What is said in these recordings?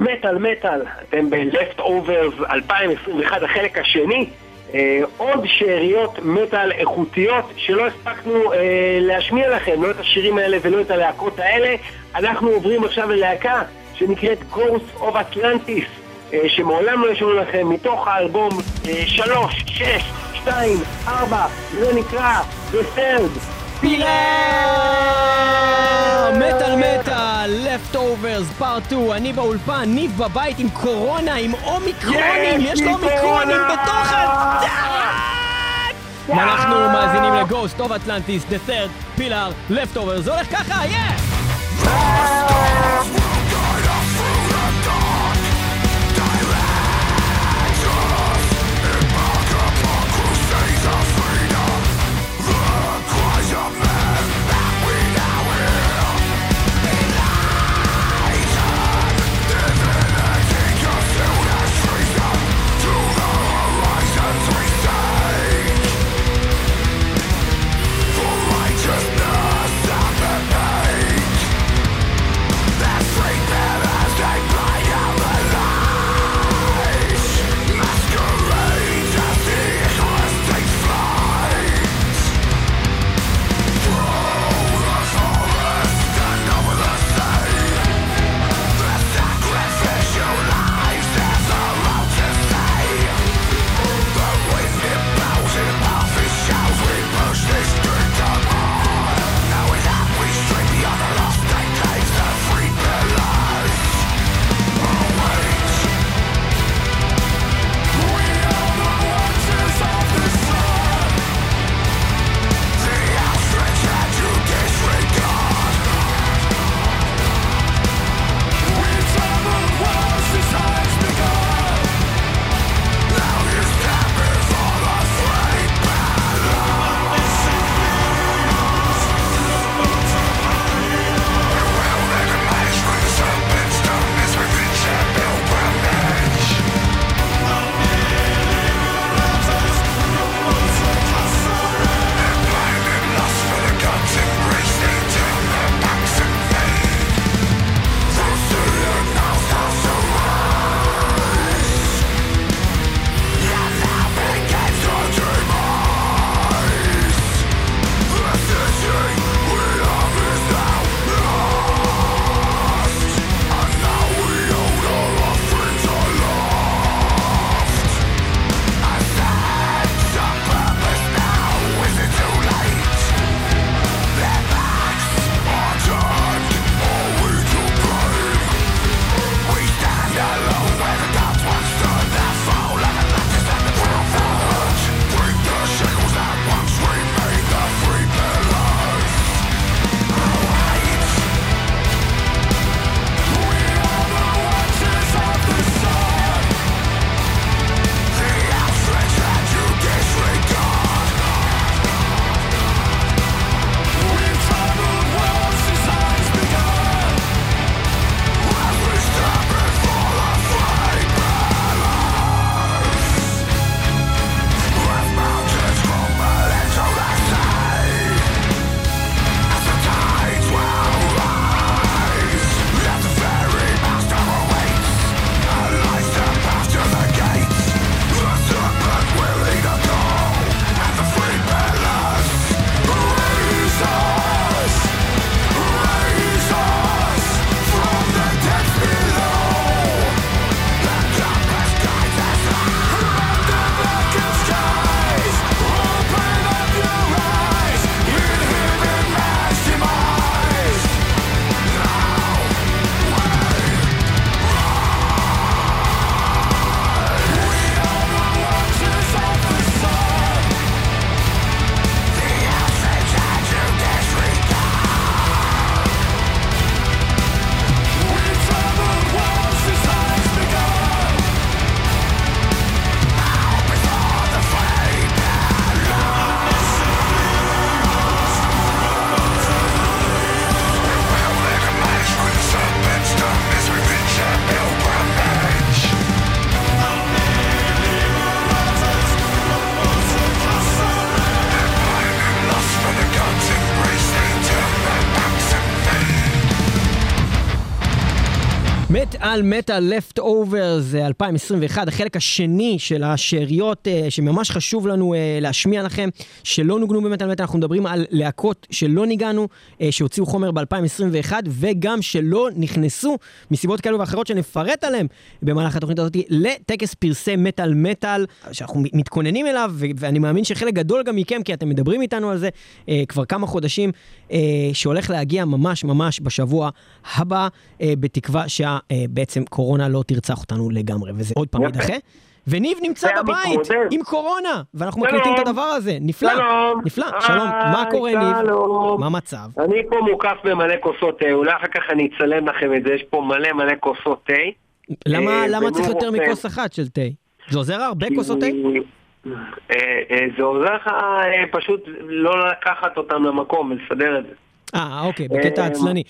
מטאל מטאל, אתם ב-Left Overs 2021, החלק השני. אה, עוד שאריות מטאל איכותיות שלא הספקנו אה, להשמיע לכם, לא את השירים האלה ולא את הלהקות האלה. אנחנו עוברים עכשיו ללהקה שנקראת Ghost of Atlantis, אה, שמעולם לא ישמעו לכם, מתוך האלבום אה, 3, 6, 2, 4, זה נקרא The Third. פילר! מטאל מטאל, Leftovers, Part 2, אני באולפן, ניב בבית עם קורונה, עם אומיקרונים, יש לו אומיקרונים בתוך ה... ואנחנו מאזינים ל Ghosts of Atlantis, The Third Pillar, Leftover, זה הולך ככה, יא! מת על מטה לפט אובר זה 2021, החלק השני של השאריות uh, שממש חשוב לנו uh, להשמיע לכם, שלא נוגנו במטאל מטאל, אנחנו מדברים על להקות שלא ניגנו, uh, שהוציאו חומר ב-2021 וגם שלא נכנסו מסיבות כאלו ואחרות שנפרט עליהן במהלך התוכנית הזאת לטקס פרסי מטאל מטאל, שאנחנו מתכוננים אליו ואני מאמין שחלק גדול גם מכם, כי אתם מדברים איתנו על זה uh, כבר כמה חודשים, uh, שהולך להגיע ממש ממש בשבוע הבא, uh, בתקווה שה... אה, בעצם קורונה לא תרצח אותנו לגמרי, וזה עוד פעם יידחה. וניב נמצא בבית עם קורונה, ואנחנו מקליטים את הדבר הזה. נפלא. נפלא. שלום. מה קורה, ניב? מה המצב? אני פה מוקף במלא כוסות תה, אולי אחר כך אני אצלם לכם את זה, יש פה מלא מלא כוסות תה. למה אה, צריך יותר מכוס אחת של תה? זה עוזר הרבה כוסות תה? אה, אה, זה עוזר לך אה, פשוט לא לקחת אותם למקום ולסדר את זה. אה, אוקיי, בקטע אה, עצלני.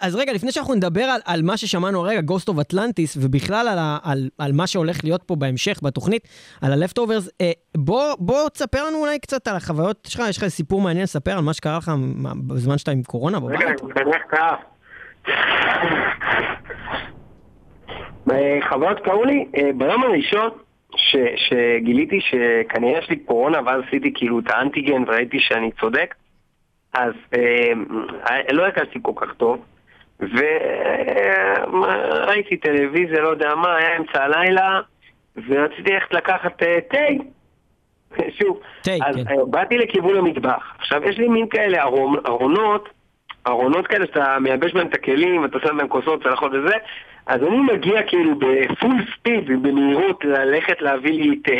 אז רגע, לפני שאנחנו נדבר על, על מה ששמענו הרגע, Ghost of Atlantis, ובכלל על, ה- על, על מה שהולך להיות פה בהמשך בתוכנית, על ה-Leftovers, אה, בוא, בוא תספר לנו אולי קצת על החוויות שלך, יש לך סיפור מעניין לספר על מה שקרה לך בזמן שאתה עם קורונה בבית? רגע, חוויות קראו לי, אה, ביום הראשון ש- שגיליתי שכנראה יש לי קורונה ואז עשיתי כאילו את האנטיגן וראיתי שאני צודק, אז אה, לא הרגשתי כל כך טוב, וראיתי טלוויזיה, לא יודע מה, היה אמצע הלילה, ורציתי ללכת לקחת אה, תה. שוב, תה, אז כן. אה, באתי לכיוון המטבח. עכשיו, יש לי מין כאלה ארון- ארונות, ארונות כאלה שאתה מייבש בהם את הכלים, ואתה שם בהם כוסות, צלחות וזה, אז אני מגיע כאילו בפול ספיד במהירות ללכת להביא לי תה,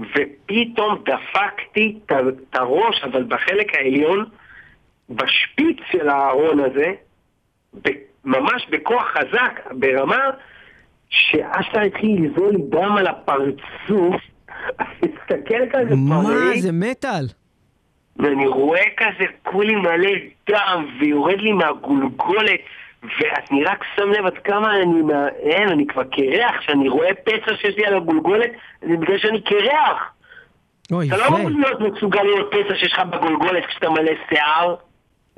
ופתאום דפקתי את הראש, אבל בחלק העליון, בשפיץ של הארון הזה, ממש בכוח חזק, ברמה שאשכרה התחיל לזול דם על הפרצוף, אז תסתכל כזה מה, פריט, זה מטאל. ואני רואה כזה כולי מלא דם, ויורד לי מהגולגולת, ואני רק שם לב עד כמה אני, מה- אין, אני כבר קרח, כשאני רואה פצע שיש לי על הגולגולת, זה בגלל שאני קרח. אוי, אתה לא אמור להיות מסוגל להיות פצע שיש לך בגולגולת כשאתה מלא שיער.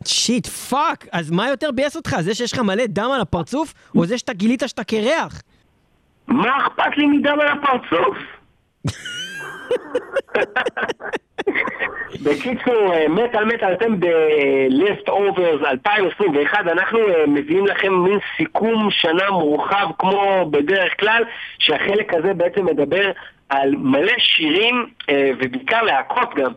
shit, fuck. אז מה יותר ביאס אותך? זה שיש לך מלא דם על הפרצוף, או זה שאתה גילית שאתה קרח? מה אכפת לי מדם על הפרצוף? בקיצור, אה, מטאל מטאל, אתם ב-Left Overs 2021, אנחנו אה, מביאים לכם מין סיכום שנה מורחב כמו בדרך כלל, שהחלק הזה בעצם מדבר על מלא שירים, אה, ובעיקר להקות גם,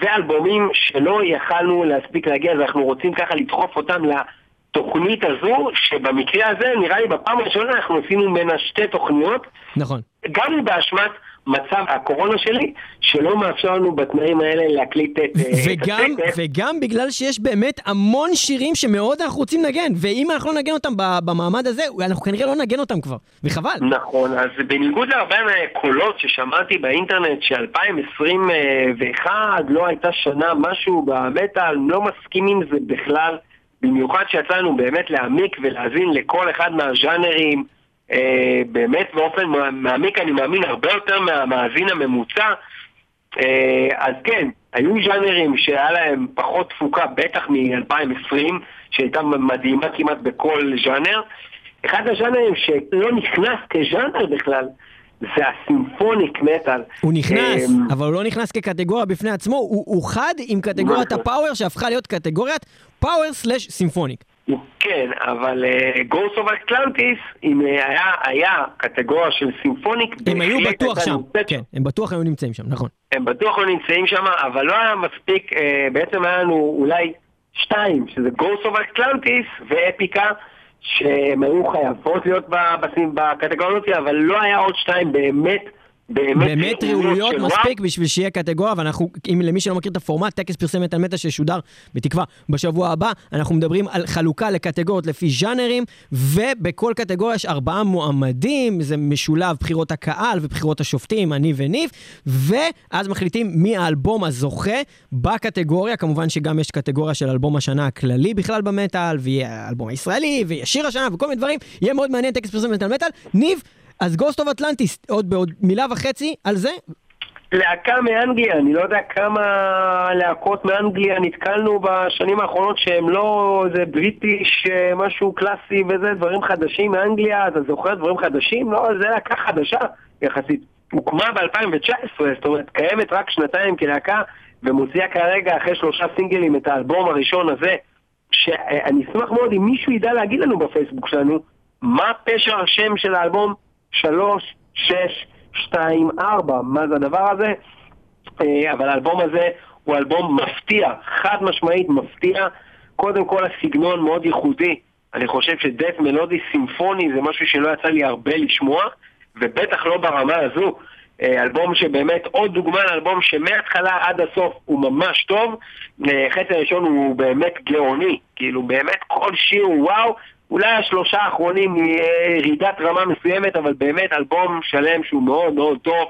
ואלבומים שלא יכלנו להספיק להגיע, אז אנחנו רוצים ככה לדחוף אותם לתוכנית הזו, שבמקרה הזה, נראה לי בפעם הראשונה אנחנו עשינו ממנה שתי תוכניות, נכון. גם באשמת מצב הקורונה שלי, שלא מאפשר לנו בתנאים האלה להקליט את, אה, את וגם, הטקס. וגם בגלל שיש באמת המון שירים שמאוד אנחנו רוצים לנגן, ואם אנחנו לא נגן אותם במעמד הזה, אנחנו כנראה לא נגן אותם כבר, וחבל. נכון, אז בניגוד להרבה מהקולות ששמעתי באינטרנט ש-2021 לא הייתה שנה משהו במטאל, לא מסכים עם זה בכלל, במיוחד שיצאנו באמת להעמיק ולהאזין לכל אחד מהז'אנרים, באמת באופן מעמיק אני מאמין הרבה יותר מהמאזין הממוצע, אה, אז כן, היו ז'אנרים שהיה להם פחות תפוקה, בטח מ-2020, שהייתה מדהימה כמעט בכל ז'אנר. אחד הז'אנרים שלא נכנס כז'אנר בכלל, זה הסימפוניק מטאל. הוא נכנס, אמ, אבל הוא לא נכנס כקטגוריה בפני עצמו, הוא הוא חד עם קטגוריית נכון. הפאוור שהפכה להיות קטגוריית פאוור סלאש סימפוניק. כן, אבל Ghosts of Atlantis, אם אה, היה, היה קטגוריה של symphonic, הם היו בטוח שם, נמצאת כן, הם בטוח היו נמצאים שם, נכון. הם בטוח לא נמצאים שם, אבל לא היה מספיק, אה, בעצם היה לנו אולי שתיים, שזה Ghosts of Atlantis ו Epica, שהם היו חייבות להיות בקטגוריה הזאת, אבל לא היה עוד שתיים באמת, באמת, באמת ראויות מספיק בשביל שיהיה קטגוריה, ואנחנו, אם למי שלא מכיר את הפורמט, טקס פרסי מטאל מטאל ששודר בתקווה בשבוע הבא, אנחנו מדברים על חלוקה לקטגוריות לפי ז'אנרים, ובכל קטגוריה יש ארבעה מועמדים, זה משולב בחירות הקהל ובחירות השופטים, אני וניב, ואז מחליטים מי האלבום הזוכה בקטגוריה, כמובן שגם יש קטגוריה של אלבום השנה הכללי בכלל במטאל, ויהיה האלבום הישראלי, ויהיה שיר השנה וכל מיני דברים, יהיה מאוד מעניין טקס פרסי מטאל מטאל. ניב, אז Ghosts of Atlantis, עוד בעוד מילה וחצי על זה, להקה מאנגליה, אני לא יודע כמה להקות מאנגליה נתקלנו בשנים האחרונות שהם לא איזה בריטיש, אה, משהו קלאסי וזה, דברים חדשים מאנגליה, אתה זוכר דברים חדשים? לא, זה להקה חדשה יחסית. הוקמה ב-2019, זאת אומרת, קיימת רק שנתיים כלהקה, ומוציאה כרגע אחרי שלושה סינגלים את האלבום הראשון הזה, שאני אשמח מאוד אם מישהו ידע להגיד לנו בפייסבוק שלנו מה פשר השם של האלבום שלוש, שש, שתיים, ארבע, מה זה הדבר הזה? אה, אבל האלבום הזה הוא אלבום מפתיע, חד משמעית מפתיע. קודם כל הסגנון מאוד ייחודי. אני חושב שדף מלודי סימפוני זה משהו שלא יצא לי הרבה לשמוע, ובטח לא ברמה הזו. אה, אלבום שבאמת עוד דוגמה לאלבום שמההתחלה עד הסוף הוא ממש טוב. אה, חצי הראשון הוא באמת גאוני, כאילו באמת כל שיר הוא וואו. אולי השלושה האחרונים ירידת רמה מסוימת, אבל באמת אלבום שלם שהוא מאוד מאוד טוב.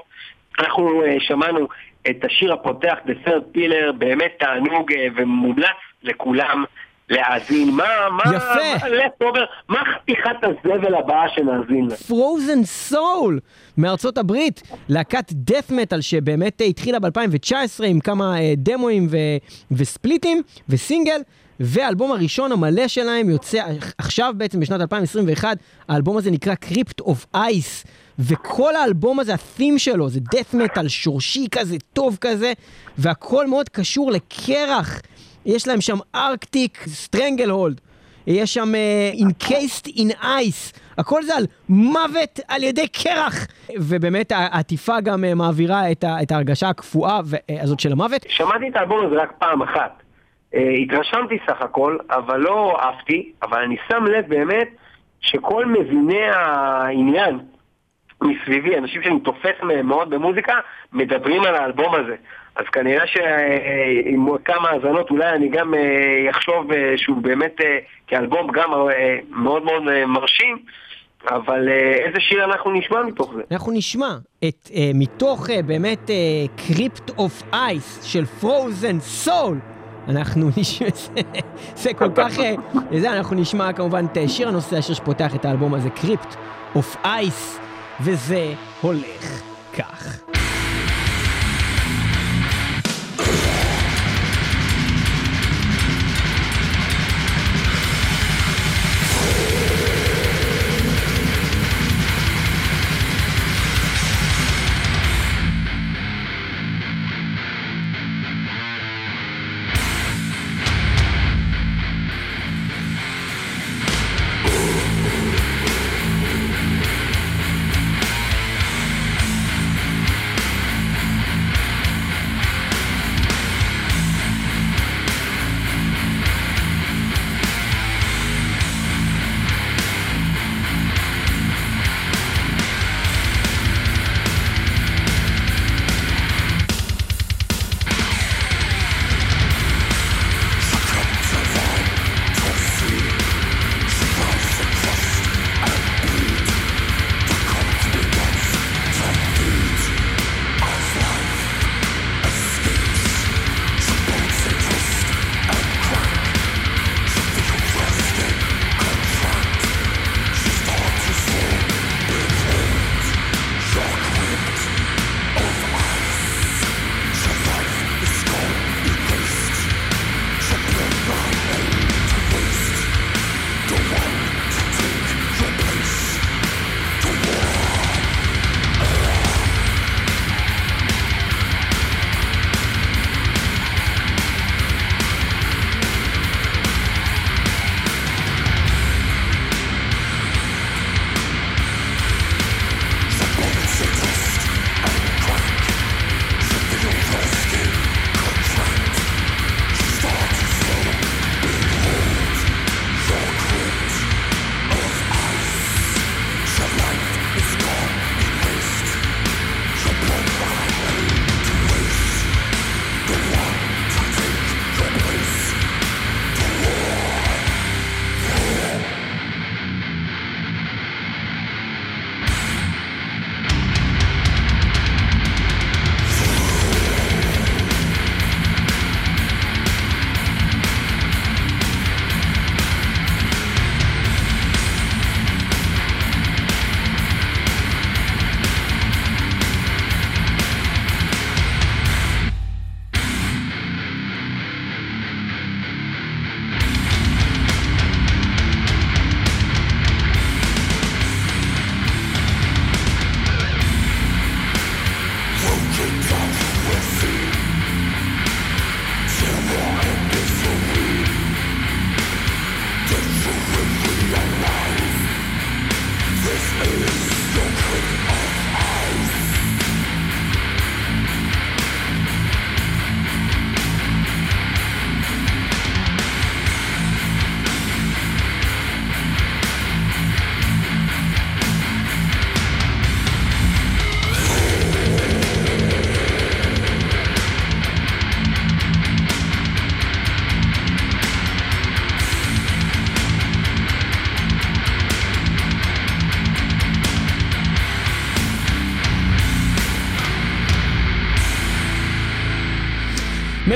אנחנו uh, שמענו את השיר הפותח, The Third Pillar, באמת תענוג uh, ומומלץ לכולם להאזין. מה, מה, יפה. מה, מה, מה חתיכת הזבל הבאה שנאזין לה? פרוזן סול מארצות הברית, להקת דף מטאל שבאמת התחילה ב-2019 עם כמה uh, דמואים ו- וספליטים וסינגל. והאלבום הראשון המלא שלהם יוצא עכשיו בעצם בשנת 2021, האלבום הזה נקרא Crypt of Ice, וכל האלבום הזה, ה theme שלו זה death metal שורשי כזה, טוב כזה, והכל מאוד קשור לקרח. יש להם שם Arctic Stranglehold. יש שם Encased in Ice, הכל זה על מוות על ידי קרח. ובאמת העטיפה גם uh, מעבירה את, ה, את ההרגשה הקפואה הזאת של המוות. שמעתי את האלבום הזה רק פעם אחת. Uh, התרשמתי סך הכל, אבל לא אהבתי, אבל אני שם לב באמת שכל מביני העניין מסביבי, אנשים שאני תופס מהם מאוד במוזיקה, מדברים על האלבום הזה. אז כנראה שעם כמה האזנות אולי אני גם אה, אחשוב אה, שהוא באמת אה, כאלבום גם מאוד מאוד מרשים. אבל איזה שיר אנחנו נשמע מתוך זה? אנחנו נשמע את, מתוך באמת Crypt of Ice של Frozen Soul. אנחנו נשמע, זה, כל כך, זה אנחנו נשמע כמובן את שיר הנושא, השיר שפותח את האלבום הזה, Crypt of Ice, וזה הולך כך.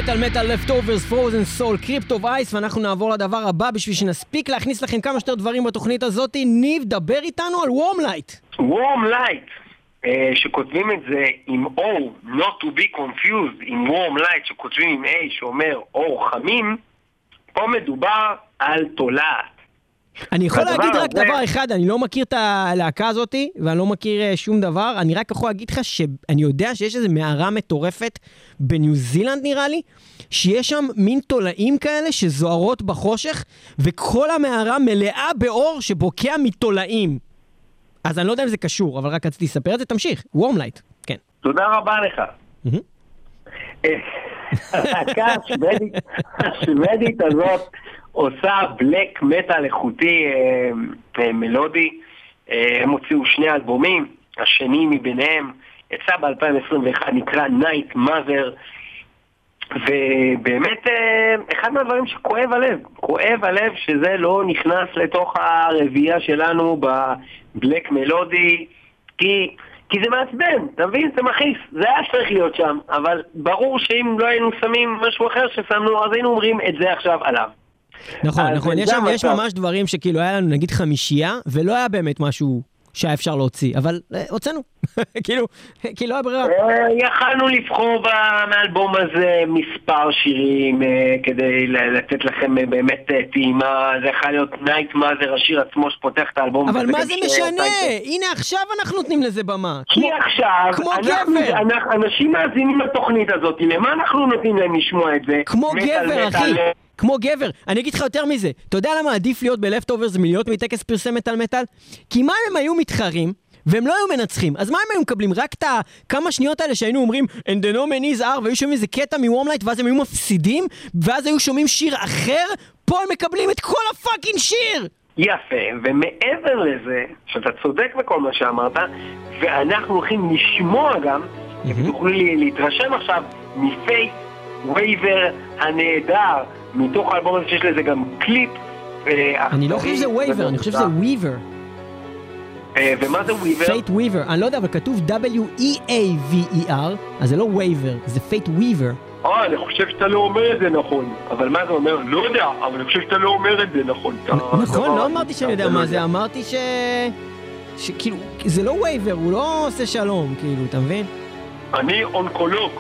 מטאל מטאל Leftovers Frozen Soul Crypt of Ice ואנחנו נעבור לדבר הבא בשביל שנספיק להכניס לכם כמה שיותר דברים בתוכנית הזאת. ניב, דבר איתנו על Wormlight. Wormlight, אה, שכותבים את זה עם O, not to be confused, עם Warmlight שכותבים עם A שאומר אור חמים, פה מדובר על תולעת. אני יכול להגיד רק הזה- דבר אחד, אני לא מכיר את הלהקה הזאת, ואני לא מכיר אה, שום דבר, אני רק יכול להגיד לך שאני יודע שיש איזו מערה מטורפת בניו זילנד נראה לי, שיש שם מין תולעים כאלה שזוהרות בחושך, וכל המערה מלאה באור שבוקע מתולעים. אז אני לא יודע אם זה קשור, אבל רק רציתי לספר את זה, תמשיך, וורמלייט, כן. תודה רבה לך. אה, הלהקה השוודית הזאת עושה בלק מטאל איכותי אה, אה, מלודי. אה, הם הוציאו שני אלבומים, השני מביניהם יצא ב-2021, נקרא Night Mother. ובאמת, אחד מהדברים שכואב הלב, כואב הלב שזה לא נכנס לתוך הרביעייה שלנו בבלק מלודי, כי, כי זה מעצבן, אתה מבין? זה מכעיס, זה היה צריך להיות שם, אבל ברור שאם לא היינו שמים משהו אחר ששמנו, אז היינו אומרים את זה עכשיו עליו. נכון, נכון, יש שם יש. ממש דברים שכאילו היה לנו נגיד חמישייה, ולא היה באמת משהו שהיה אפשר להוציא, אבל אה, הוצאנו, כאילו, כי לא היה ברירה. אה, יכלנו לבחור מהאלבום הזה מספר שירים אה, כדי לתת לכם באמת טעימה, זה יכול להיות Night Mother, השיר עצמו שפותח את האלבום. אבל מה זה משנה? הנה עכשיו אנחנו נותנים לזה במה. כי עכשיו, כמו אנחנו, גבר. אנשים מאזינים לתוכנית הזאת, למה אנחנו נותנים להם לשמוע את זה? כמו גבר, אחי. כמו גבר. אני אגיד לך יותר מזה. אתה יודע למה עדיף להיות בלפטוברס מלהיות מטקס פרסי מטאל מטאל? כי מה הם היו מתחרים? והם לא היו מנצחים, אז מה הם היו מקבלים? רק את הכמה שניות האלה שהיינו אומרים And the nominees are, והיו שומעים איזה קטע מ Wormlight, ואז הם היו מפסידים, ואז היו שומעים שיר אחר, פה הם מקבלים את כל ה fucking שיר! יפה, ומעבר לזה, שאתה צודק בכל מה שאמרת, ואנחנו הולכים לשמוע גם, ותוכלו לי- להתרשם עכשיו, מ Fate Waver הנהדר, מתוך האלבום הזה שיש לזה גם קליפ. אה, אני לא חושב שזה waver, אני חושב שזה weaver. אה, ומה זה waver? פייט וויבר, אני לא יודע, אבל כתוב W-E-A-V-E-R, אז זה לא waver, זה Fate Weaver. אה, אני חושב שאתה לא אומר את זה נכון. אבל מה זה אומר? לא יודע, אבל אני חושב שאתה לא אומר את זה נכון. נכון, לא אמרתי שאני יודע אתה לא מה זה, אמרתי ש... שכאילו, זה לא waver, הוא לא עושה שלום, כאילו, אתה מבין? אני אונקולוג.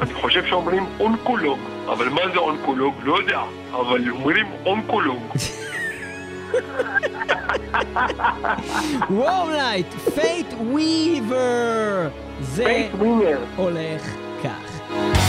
אני חושב שאומרים אונקולוג, אבל מה זה אונקולוג? לא יודע, אבל אומרים אונקולוג. Wormlight, Fate Weaver! זה. הולך כך.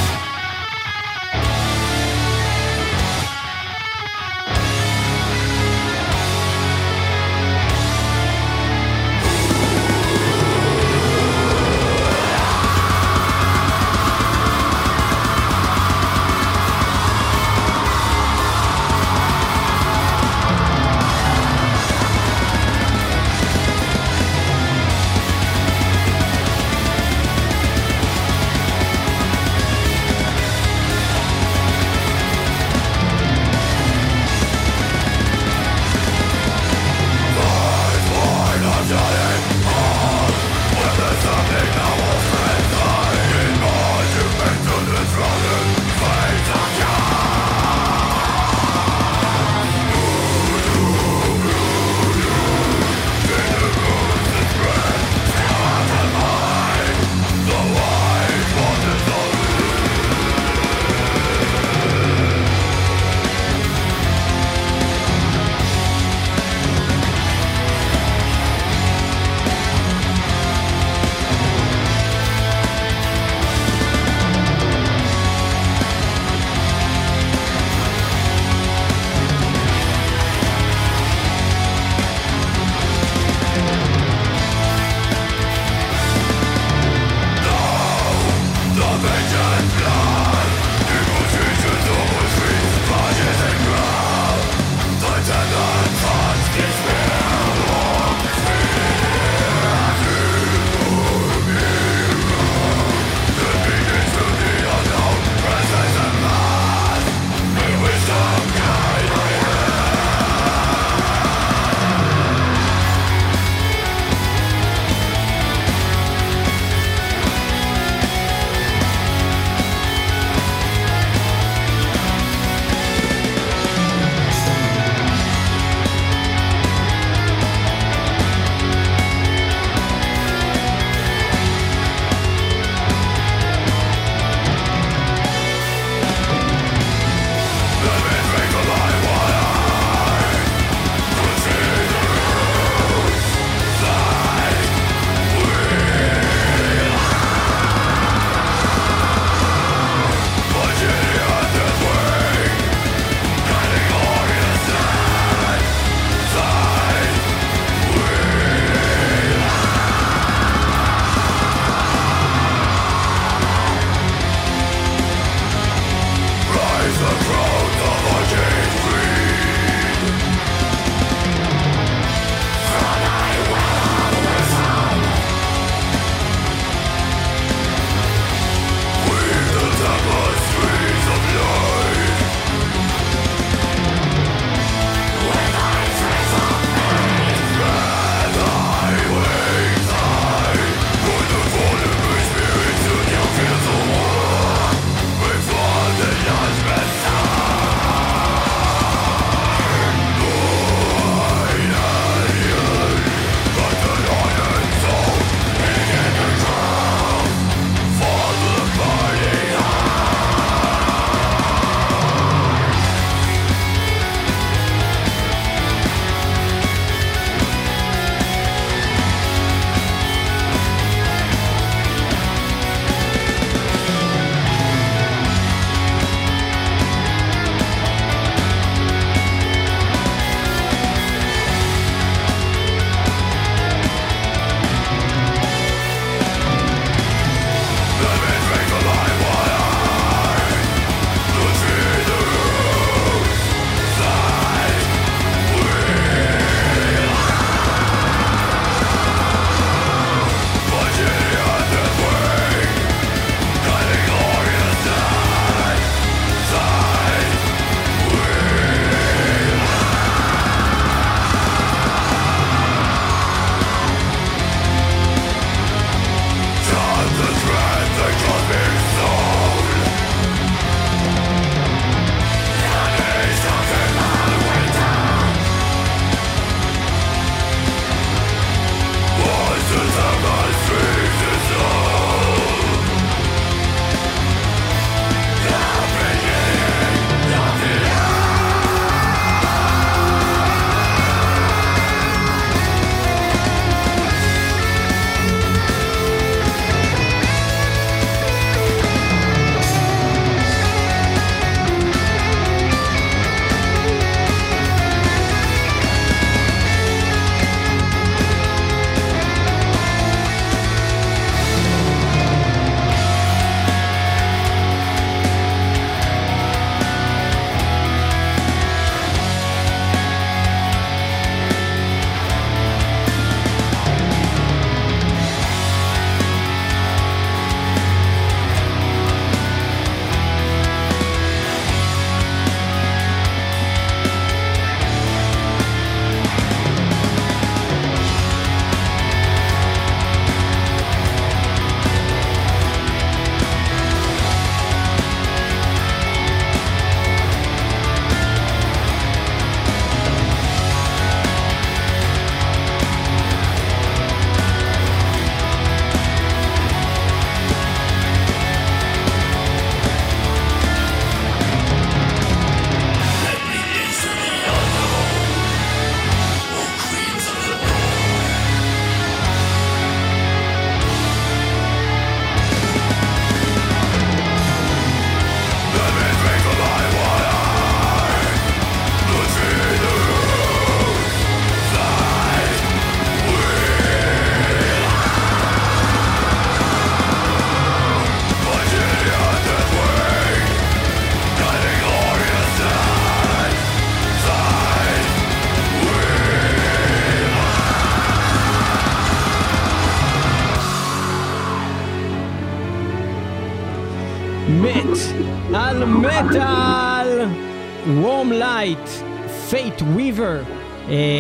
Fate Weaver,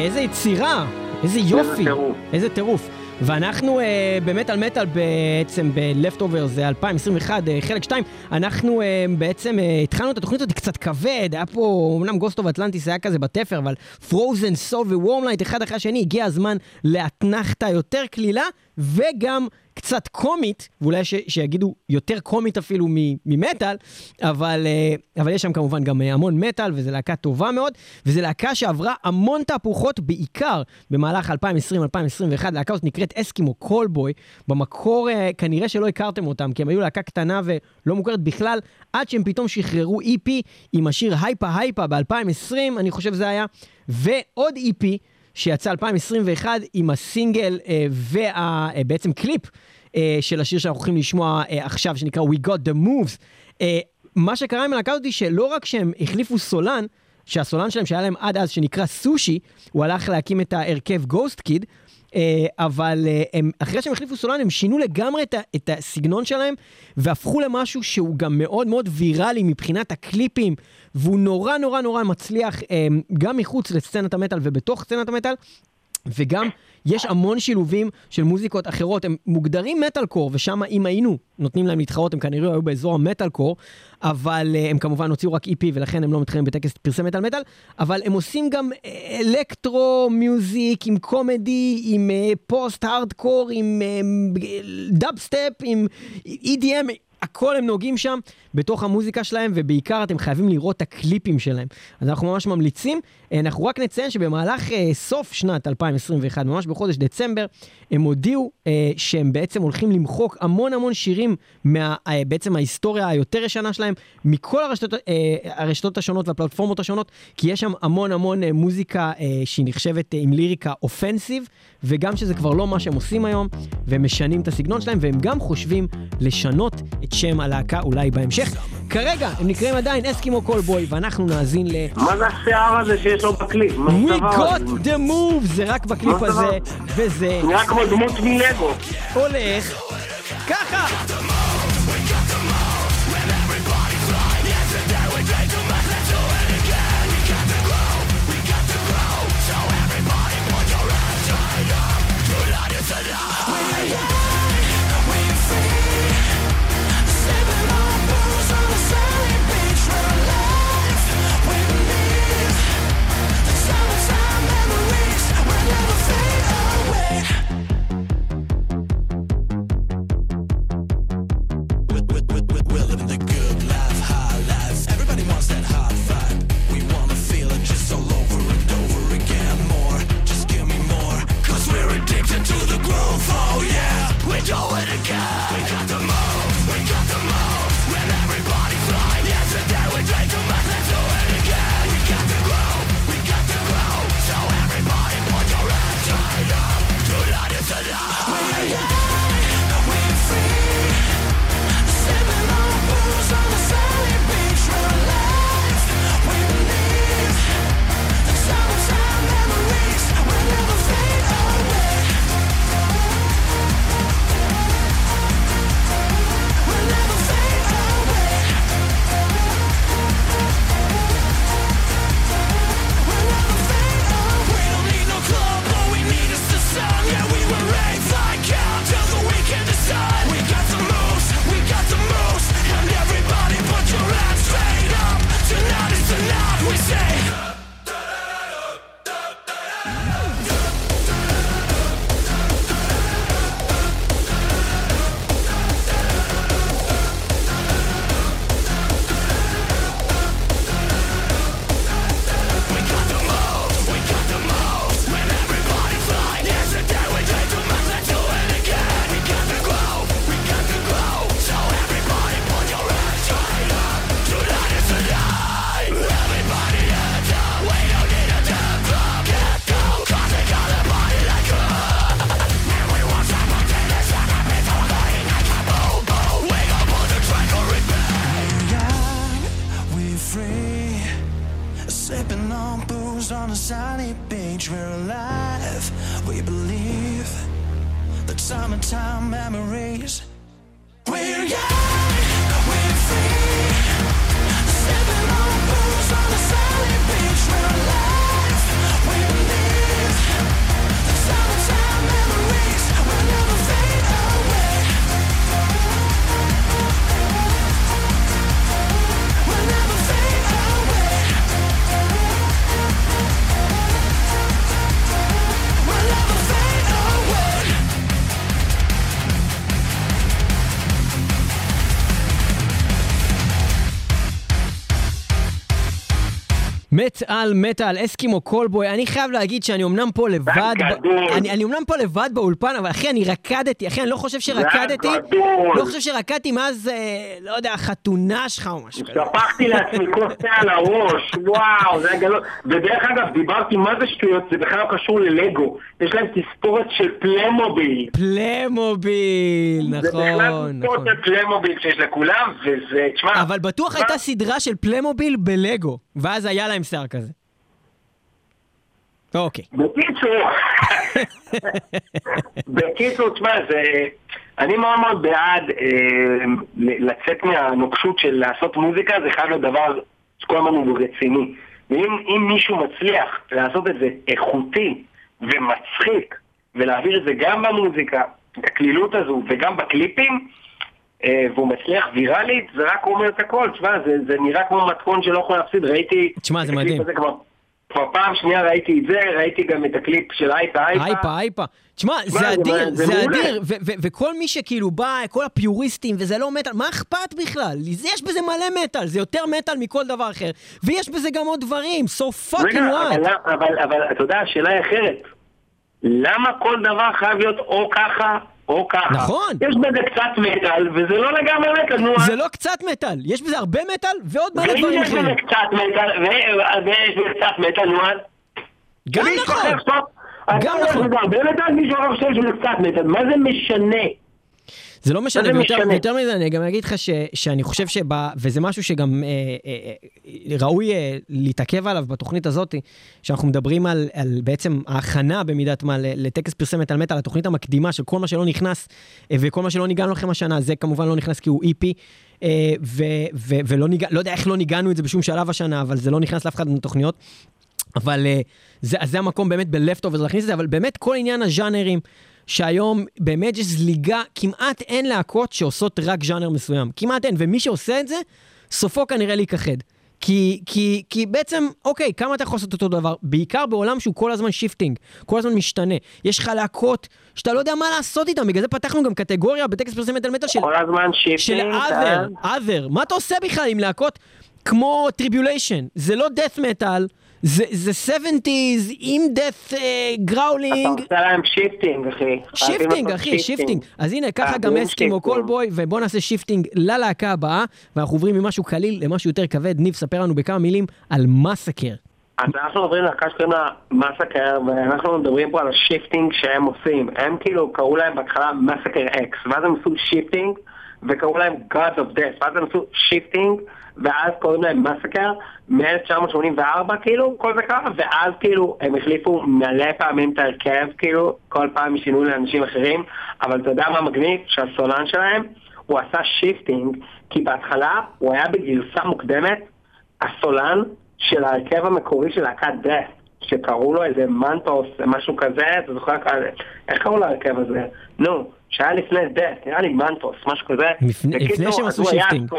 איזה יצירה, איזה יופי, איזה טירוף. ואנחנו אה, במטאל מטאל בעצם ב-Leftovers 2021, אה, חלק 2, אנחנו אה, בעצם אה, התחלנו את התוכנית הזאת קצת כבד, היה פה, אמנם Ghosts of Atlantis היה כזה בתפר, אבל Frozen Soul ו Wormlight אחד אחרי השני, הגיע הזמן לאתנחתה יותר קלילה, וגם קצת קומית, ואולי ש, שיגידו יותר קומית אפילו ממטאל, אבל, אה, אבל יש שם כמובן גם אה, המון מטאל, וזו להקה טובה מאוד, וזו להקה שעברה המון תהפוכות, בעיקר במהלך 2020-2021, להקה הזאת נקראת אסקימו קולבוי, במקור אה, כנראה שלא הכרתם אותם, כי הם היו להקה קטנה ולא מוכרת בכלל, עד שהם פתאום שחררו EP עם השיר הייפה הייפה ב-2020, אני חושב זה היה, ועוד EP. שיצא 2021 עם הסינגל אה, ובעצם אה, קליפ אה, של השיר שאנחנו הולכים לשמוע עכשיו, שנקרא We Got The Moves. מה שקרה עם הלהקה הזאת שלא רק שהם החליפו סולן, שהסולן שלהם שהיה להם עד אז, שנקרא סושי, הוא הלך להקים את ההרכב קיד, אה, אבל אה, הם, אחרי שהם החליפו סולן, הם שינו לגמרי את, את הסגנון שלהם, והפכו למשהו שהוא גם מאוד מאוד ויראלי מבחינת הקליפים, והוא נורא נורא נורא מצליח אה, גם מחוץ לסצנת המטאל ובתוך סצנת המטאל, וגם יש המון שילובים של מוזיקות אחרות, הם מוגדרים מטאל קור, ושם אם היינו נותנים להם להתחרות, הם כנראה היו באזור המטאל קור, אבל אה, הם כמובן הוציאו רק EP ולכן הם לא מתחרים בטקס פרסי מטאל מטאל, אבל הם עושים גם electro music עם comedy, עם אה, post hardcore, עם אה, dubstep, עם EDM, הכל הם נוגעים שם בתוך המוזיקה שלהם, ובעיקר אתם חייבים לראות את הקליפים שלהם. אז אנחנו ממש ממליצים. אה, אנחנו רק נציין שבמהלך אה, סוף שנת 2021, ממש בחודש דצמבר, הם הודיעו אה, שהם בעצם הולכים למחוק המון המון שירים מה... אה, בעצם ההיסטוריה היותר ישנה שלהם, מכל הרשתות, אה, הרשתות השונות והפלטפורמות השונות, כי יש שם המון המון אה, מוזיקה אה, שהיא נחשבת אה, עם ליריקה אופנסיב, וגם שזה כבר לא מה שהם עושים היום, והם משנים את הסגנון שלהם, והם גם חושבים לשנות את שם הלהקה אולי בהמשך. כרגע הם נקראים עדיין אסקימו קולבוי, ואנחנו נאזין ל... מה זה השיער הזה שיש לו בקליפ? We got the move, זה רק בקליפ הזה, וזה... נראה כמו דמות מלגו. הולך ככה! do it again על מטאל, אסקימו קולבוי, אני חייב להגיד שאני אמנם פה לבד, ב... אני, אני אמנם פה לבד באולפן, אבל אחי, אני רקדתי, אחי, אני לא חושב שרקדתי, לא חושב שרקדתי מאז, אה, לא יודע, החתונה שלך או משהו כזה. שפכתי לעצמי כוס על הראש, וואו, זה היה גלוי. ודרך אגב, דיברתי, מה זה שטויות? זה בכלל לא קשור ללגו. יש להם תספורת של פלמוביל. פלמוביל, נכון, נכון. זה בכלל. תספורת של פלמוביל שיש לכולם, וזה, תשמע... אבל בטוח הייתה סדרה של פלמוביל בלגו, ואז היה להם שיער כזה. אוקיי. בקיצור, בקיצור, תשמע, זה... אני מאוד מאוד בעד אה, לצאת מהנוקשות של לעשות מוזיקה, זה חייב להיות דבר שכל הזמן הוא רציני. ואם מישהו מצליח לעשות את זה איכותי ומצחיק, ולהעביר את זה גם במוזיקה, את הקלילות הזו, וגם בקליפים, והוא מצליח ויראלית, זה רק אומר את הכל, תשמע, זה, זה נראה כמו מתכון שלא יכול להפסיד, ראיתי... תשמע, זה מדהים. כבר, כבר פעם שנייה ראיתי את זה, ראיתי גם את הקליפ של אייפה אייפה. אייפה אייפה. תשמע, זה אדיר, זה, זה אדיר, וכל מי שכאילו בא, כל הפיוריסטים, וזה לא מטאל, מה אכפת בכלל? יש בזה מלא מטאל, זה יותר מטאל מכל דבר אחר. ויש בזה גם עוד דברים, so fucking what. אבל, אבל, אבל אתה יודע, השאלה היא אחרת. למה כל דבר חייב להיות או ככה או ככה. נכון. יש בזה קצת מטאל, וזה לא לגמרי מטאל, נו. זה לא קצת מטאל, יש בזה הרבה מטאל ועוד מלא דברים אחרים. ויש בזה קצת מטאל, ויש בזה קצת מטאל, נו. גם נכון. גם נכון. מישהו חושב שזה קצת מטאל, מה זה משנה? זה לא משנה, ויותר מזה אני גם אגיד לך ש, שאני חושב שבא, וזה משהו שגם אה, אה, אה, ראוי אה, להתעכב עליו בתוכנית הזאת, שאנחנו מדברים על, על בעצם ההכנה במידת מה לטקס פרסמת על מטאל, התוכנית המקדימה של כל מה שלא נכנס אה, וכל מה שלא ניגענו לכם השנה, זה כמובן לא נכנס כי הוא EP. אה, ו, ו, ולא ניגע, לא יודע איך לא ניגענו את זה בשום שלב השנה, אבל זה לא נכנס לאף אחד מהתוכניות. אבל אה, זה, זה המקום באמת ב-Leftovers להכניס את זה, אבל באמת כל עניין הז'אנרים, שהיום באמת יש זליגה, כמעט אין להקות שעושות רק ז'אנר מסוים. כמעט אין, ומי שעושה את זה, סופו כנראה להיכחד. כי, כי, כי בעצם, אוקיי, כמה אתה יכול לעשות אותו דבר? בעיקר בעולם שהוא כל הזמן shifting, כל הזמן משתנה. יש לך להקות שאתה לא יודע מה לעשות איתן, בגלל זה פתחנו גם קטגוריה בטקס פרסי מטאל מטאל של... כל הזמן shifting. של other, other. מה אתה עושה בכלל עם להקות כמו Tribulation? זה לא death metal. זה, זה 70's עם death growling. אתה עושה להם shifting, אחי. shifting, אחי, shifting. אז הנה, ככה גם Eskimo Callboy, ובוא נעשה shifting ללהקה הבאה, ואנחנו עוברים ממשהו קליל למשהו יותר כבד. ניב, ספר לנו בכמה מילים על Massacre. אז אנחנו עוברים להקה שקוראים לה Massacre, ואנחנו מדברים פה על ה shifting שהם עושים. הם כאילו קראו להם בהתחלה Massacre X, ואז הם עשו shifting, וקראו להם God of Death, ואז הם עשו shifting. ואז קוראים להם Massacre, מ-1984 כאילו, כל זה קרה, ואז כאילו הם החליפו מלא פעמים את ההרכב, כאילו, כל פעם שינו לאנשים אחרים, אבל אתה יודע מה מגניב? שהסולן שלהם, הוא עשה shifting, כי בהתחלה הוא היה בגרסה מוקדמת, הסולן של ההרכב המקורי של להקת Death. שקראו לו איזה Mantas, משהו כזה, אתה זוכר, איך קראו להרכב הזה? נו, שהיה לפני Death, נראה לי Mantas, משהו כזה. לפני שהם עשו shifting.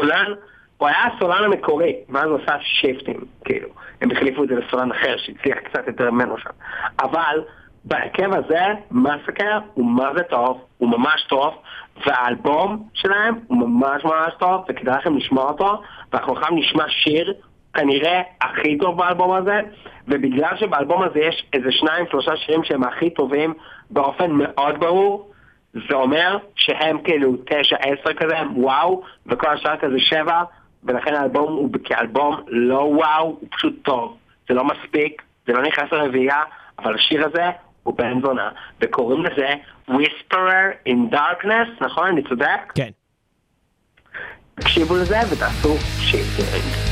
הוא היה הסולן המקורי, ואז הוא עשה shifting, כאילו. הם החליפו את זה לסולן אחר שהצליח קצת יותר ממנו שם. אבל בהרכב הזה, מסקר הוא מה זה טוב, הוא ממש טוב, והאלבום שלהם הוא ממש ממש טוב, וכדאי לכם לשמוע אותו, ואנחנו עכשיו נשמע שיר כנראה הכי טוב באלבום הזה, ובגלל שבאלבום הזה יש איזה שניים, שלושה שירים שהם הכי טובים באופן מאוד ברור, זה אומר שהם כאילו תשע, עשר כזה, וואו, וכל השאר כזה שבע, ולכן האלבום הוא כאלבום לא וואו, הוא פשוט טוב. זה לא מספיק, זה לא נכנס לרביעייה, אבל השיר הזה הוא בן זונה, וקוראים לזה Whisperer in Darkness, נכון? אני צודק? כן. תקשיבו לזה ותעשו shifting.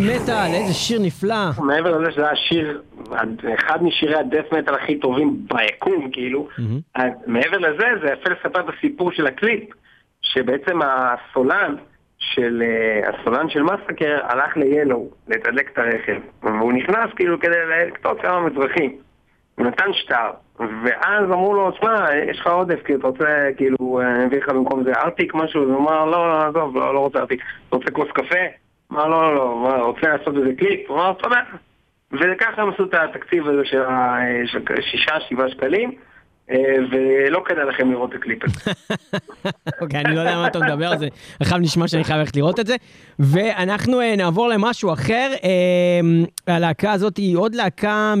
מטאל, מטאל, איזה שיר נפלא. מעבר לזה שזה היה שיר, אחד משירי הדף מטאל הכי טובים ביקום, כאילו, אז מעבר לזה, זה יפה לספר את הסיפור של הקליפ, שבעצם הסולן של, אה, הסולן של מסקר הלך ל-Yellow לתדלק את הרכב, והוא נכנס כאילו כדי לקטות כמה מזרחים. הוא נתן שטר, ואז אמרו לו, שמע, יש לך עודף, כאילו, אתה רוצה, כאילו, אני אביא לך במקום זה ארטיק משהו? הוא אמר, לא, לא, עזוב, לא, לא רוצה ארטיק. אתה רוצה כוס קפה? אמר, לא, לא, לא, מה, רוצה לעשות איזה קליפ? הוא אמר, תודה. וככה הם עשו את התקציב הזה של השישה, שבעה שקלים. אה, ולא כדאי לכם לראות את הקליפ הזה. אוקיי, אני לא יודע מה אתה מדבר על זה, עכשיו נשמע שאני חייב ללכת לראות את זה. ואנחנו אה, נעבור למשהו אחר. אה, הלהקה הזאת היא עוד להקה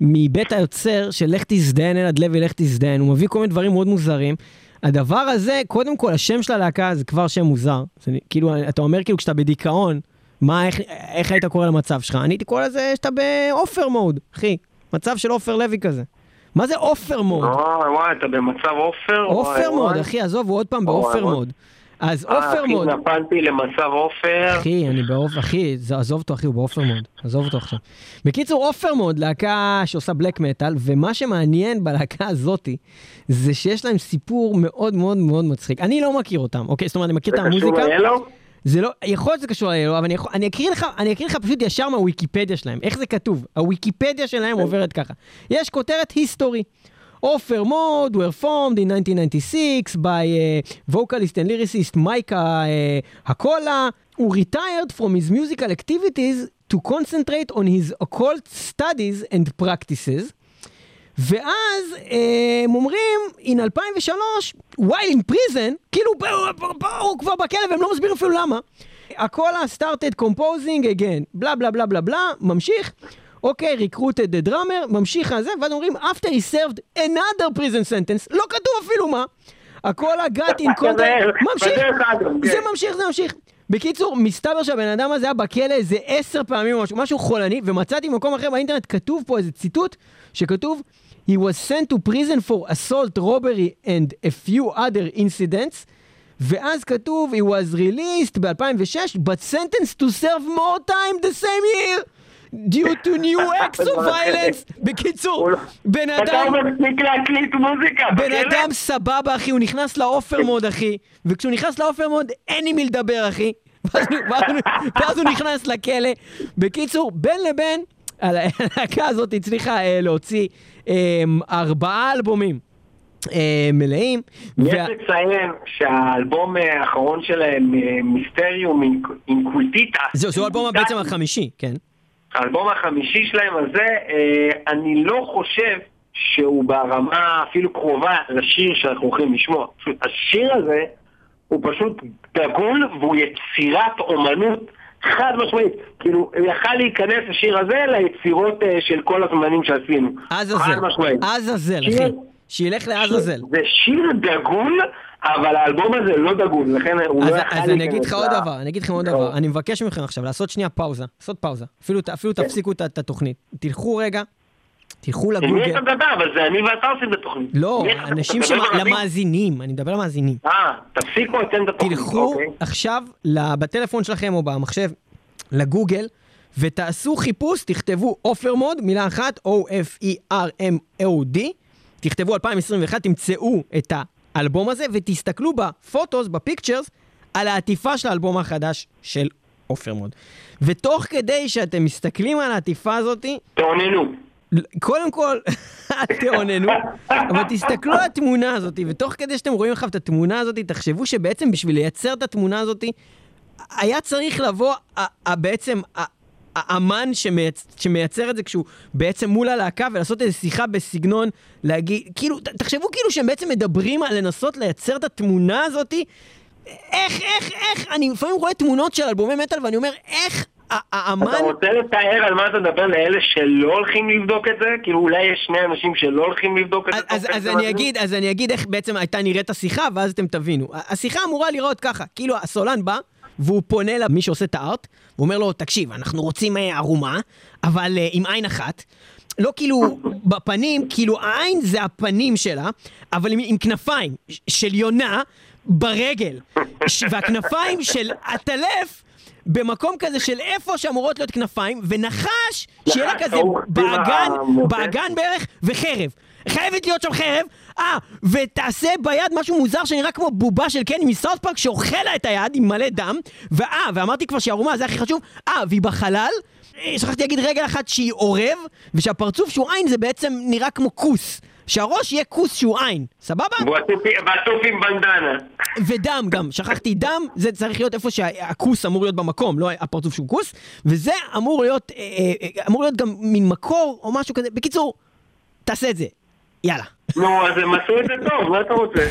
מבית היוצר של לך תזדיין אלעד לוי, לך תזדיין. הוא מביא כל מיני דברים מאוד מוזרים. הדבר הזה, קודם כל, השם של הלהקה זה כבר שם מוזר. זה, כאילו, אתה אומר כאילו כשאתה בדיכאון, מה, איך, איך היית קורא למצב שלך? אני הייתי קורא לזה שאתה בעופר מוד, אחי. מצב של עופר לוי כזה. מה זה עופר מוד? וואי, אתה במצב עופר? עופר מוד, אחי, עזוב, הוא עוד פעם בעופר מוד. אז עופר מוד. אחי, נפלתי למצב עופר. אחי, אני בעופר, אחי, עזוב אותו, אחי, הוא בעופר מוד. עזוב אותו עכשיו. בקיצור, עופר מוד, להקה שעושה בלק מטאל, ומה שמעניין בלהקה הזאתי, זה שיש להם סיפור מאוד מאוד מאוד מצחיק. אני לא מכיר אותם, אוקיי? זאת אומרת, אני מכיר את המוזיקה. זה קשור לאלו? זה לא, יכול להיות שזה קשור לאלו, אבל אני, יכול, אני, אקריא לך, אני אקריא לך פשוט ישר מהוויקיפדיה שלהם. איך זה כתוב? הוויקיפדיה שלהם עוברת ככה. יש כותרת היסטורי. Offer Mode were formed in 1996 by uh, vocalist and lyricist Micah uh, Hakola, who retired from his musical activities to concentrate on his occult studies and practices. ואז הם אומרים, in 2003, while in prison, כאילו הוא כבר בכלא והם לא מסבירים אפילו למה. הקולה started composing again, בלה בלה בלה בלה בלה, ממשיך. אוקיי, recruited the drummer, ממשיך על זה, ואז אומרים, after he served another prison sentence, לא כתוב אפילו מה. הכל הגת עם קונטרקט, ממשיך, זה כן. ממשיך, זה ממשיך. בקיצור, מסתבר שהבן אדם הזה היה בכלא איזה עשר פעמים או משהו, משהו חולני, ומצאתי במקום אחר באינטרנט, כתוב פה איזה ציטוט, שכתוב, He was sent to prison for assault, robbery and a few other incidents, ואז כתוב, He was released ב-2006, but sentenced to serve more time the same year. Due to new acts of violence. בקיצור, לא- בן אדם... אתה מפסיק להקליט מוזיקה. בן אדם סבבה, אחי, הוא נכנס לאופר מוד, אחי. וכשהוא נכנס לאופר מוד, אין עם מי לדבר, אחי. ואז הוא נכנס לכלא. בקיצור, בין לבין, הלהקה הזאת הצליחה אה, להוציא אה, ארבעה אלבומים. אה, מלאים. יש לציין שהאלבום האחרון שלהם, מיסטריום אינקולטיטה. זהו, זה האלבום בעצם החמישי, כן. האלבום החמישי שלהם הזה, אה, אני לא חושב שהוא ברמה אפילו קרובה לשיר שאנחנו הולכים לשמוע. השיר הזה הוא פשוט דגול והוא יצירת אומנות חד משמעית. כאילו, הוא יכל להיכנס לשיר הזה ליצירות אה, של כל הזמנים שעשינו. עזאזל. חד משמעית. עזאזל, אחי. שילך לעזאזל. זה שיר דגול. אבל האלבום הזה לא דגול, לכן הוא אז, לא יכל אז אני אגיד לך עוד דבר, אני אגיד לכם עוד דבר, אני מבקש מכם עכשיו לעשות שנייה פאוזה, לעשות פאוזה, אפילו, אפילו כן. תפסיקו את, התוכנית, תלכו רגע, תלכו לגוגל. מי אתה מדבר? אבל זה אני ואתה עושים את התוכנית. לא, אנשים למאזינים, אני מדבר למאזינים. אה, תפסיקו אתם את התוכנית, תלכו אוקיי. עכשיו בטלפון שלכם או במחשב לגוגל, ותעשו חיפוש, תכתבו עופר מוד, מילה אחת, O-F-E-R-M-O-D, תכתבו 2021, תמצאו את ה... האלבום הזה, ותסתכלו בפוטוס, בפיקצ'רס, על העטיפה של האלבום החדש של עופר מוד. ותוך כדי שאתם מסתכלים על העטיפה הזאתי... תאוננו. קודם כל, תאוננו, אבל תסתכלו על התמונה הזאת, ותוך כדי שאתם רואים עכשיו את התמונה הזאת, תחשבו שבעצם בשביל לייצר את התמונה הזאת, היה צריך לבוא בעצם האמן שמייצ... שמייצר את זה כשהוא בעצם מול הלהקה ולעשות איזו שיחה בסגנון להגיד, כאילו, תחשבו כאילו שהם בעצם מדברים על לנסות לייצר את התמונה הזאתי. איך, איך, איך, אני לפעמים רואה תמונות של אלבומי מטאל ואני אומר, איך האמן... אתה רוצה לתאר על מה אתה מדבר לאלה שלא הולכים לבדוק את זה? כאילו אולי יש שני אנשים שלא הולכים לבדוק את זה? אז, אז, אני אגיד, אז אני אגיד איך בעצם הייתה נראית השיחה ואז אתם תבינו. השיחה אמורה לראות ככה, כאילו הסולן בא והוא פונה למי שעושה את הארט, הוא אומר לו, תקשיב, אנחנו רוצים אה, ערומה, אבל uh, עם עין אחת. לא כאילו בפנים, כאילו העין זה הפנים שלה, אבל עם, עם כנפיים של יונה ברגל. והכנפיים של עטלף במקום כזה של איפה שאמורות להיות כנפיים, ונחש שיהיה לה כזה ההוא, באגן, באגן בערך, וחרב. חייבת להיות שם חרב, אה, ותעשה ביד משהו מוזר שנראה כמו בובה של קני מסאוט פארק שאוכל לה את היד עם מלא דם, ואה, ואמרתי כבר שערומה זה הכי חשוב, אה, והיא בחלל, אה, שכחתי להגיד רגל אחת שהיא עורב, ושהפרצוף שהוא עין זה בעצם נראה כמו כוס. שהראש יהיה כוס שהוא עין, סבבה? ועטוף עם בנדנה. ודם גם, שכחתי דם, זה צריך להיות איפה שהכוס אמור להיות במקום, לא הפרצוף שהוא כוס, וזה אמור להיות, אה, אה, אמור להיות גם מין מקור או משהו כזה. בקיצור, תעשה את זה. יאללה. נו, אז הם עשו את זה טוב, מה אתה רוצה?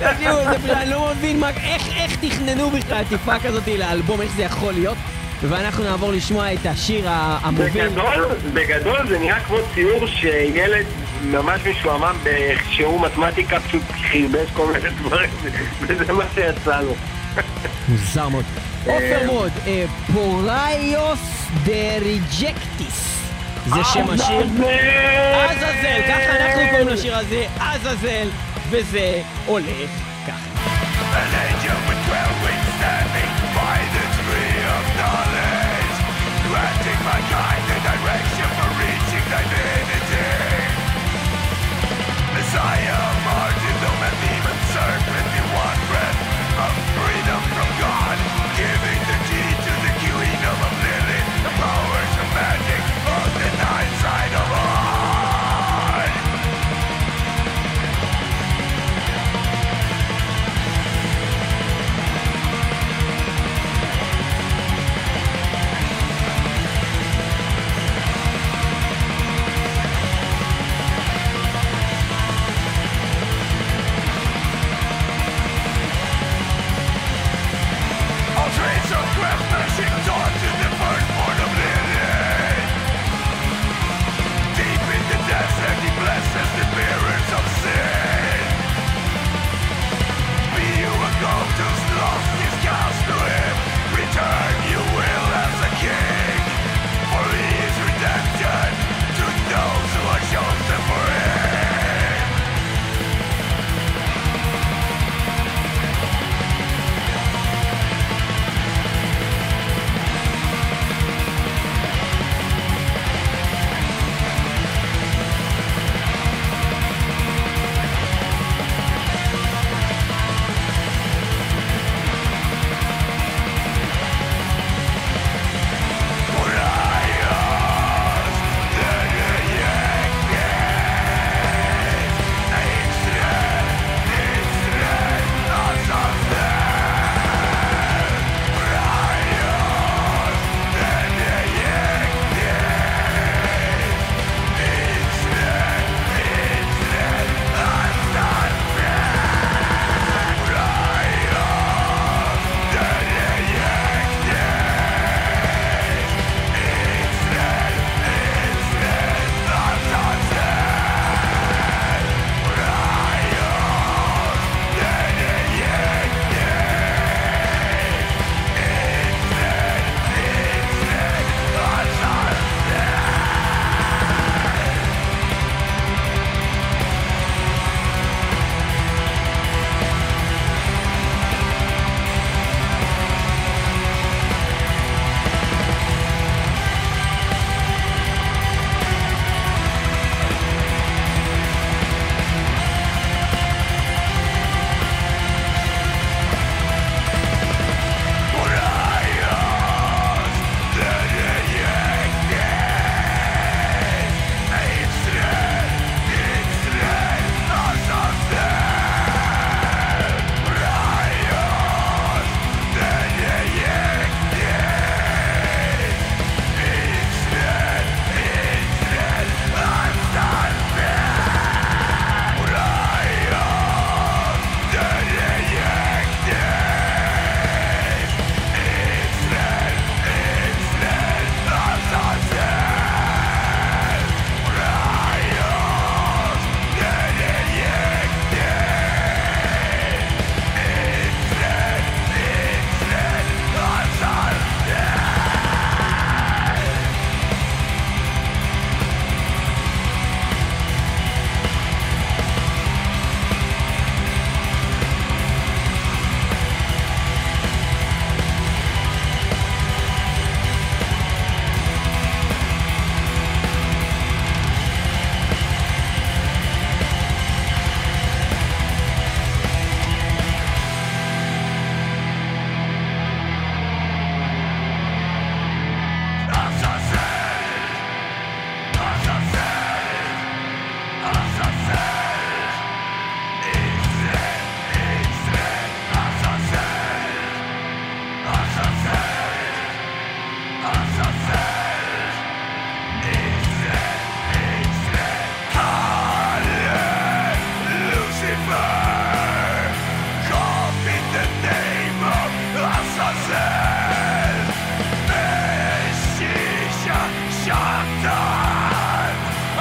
תקשיבו, אני לא מבין איך, תכננו בכלל עטיפה כזאת לאלבום, איך זה יכול להיות. ואנחנו נעבור לשמוע את השיר המוביל. בגדול, בגדול זה נראה כמו ציור שילד ממש משועמם בשיעור מתמטיקה פשוט חרבש כל מיני דברים וזה מה שיצא לו. מוזר מאוד. עופר מוד, אה, פורייוס דה ריג'קטיס. זה שם השיר. עזאזל, ככה אנחנו קוראים לשיר הזה, עזאזל, וזה הולך ככה.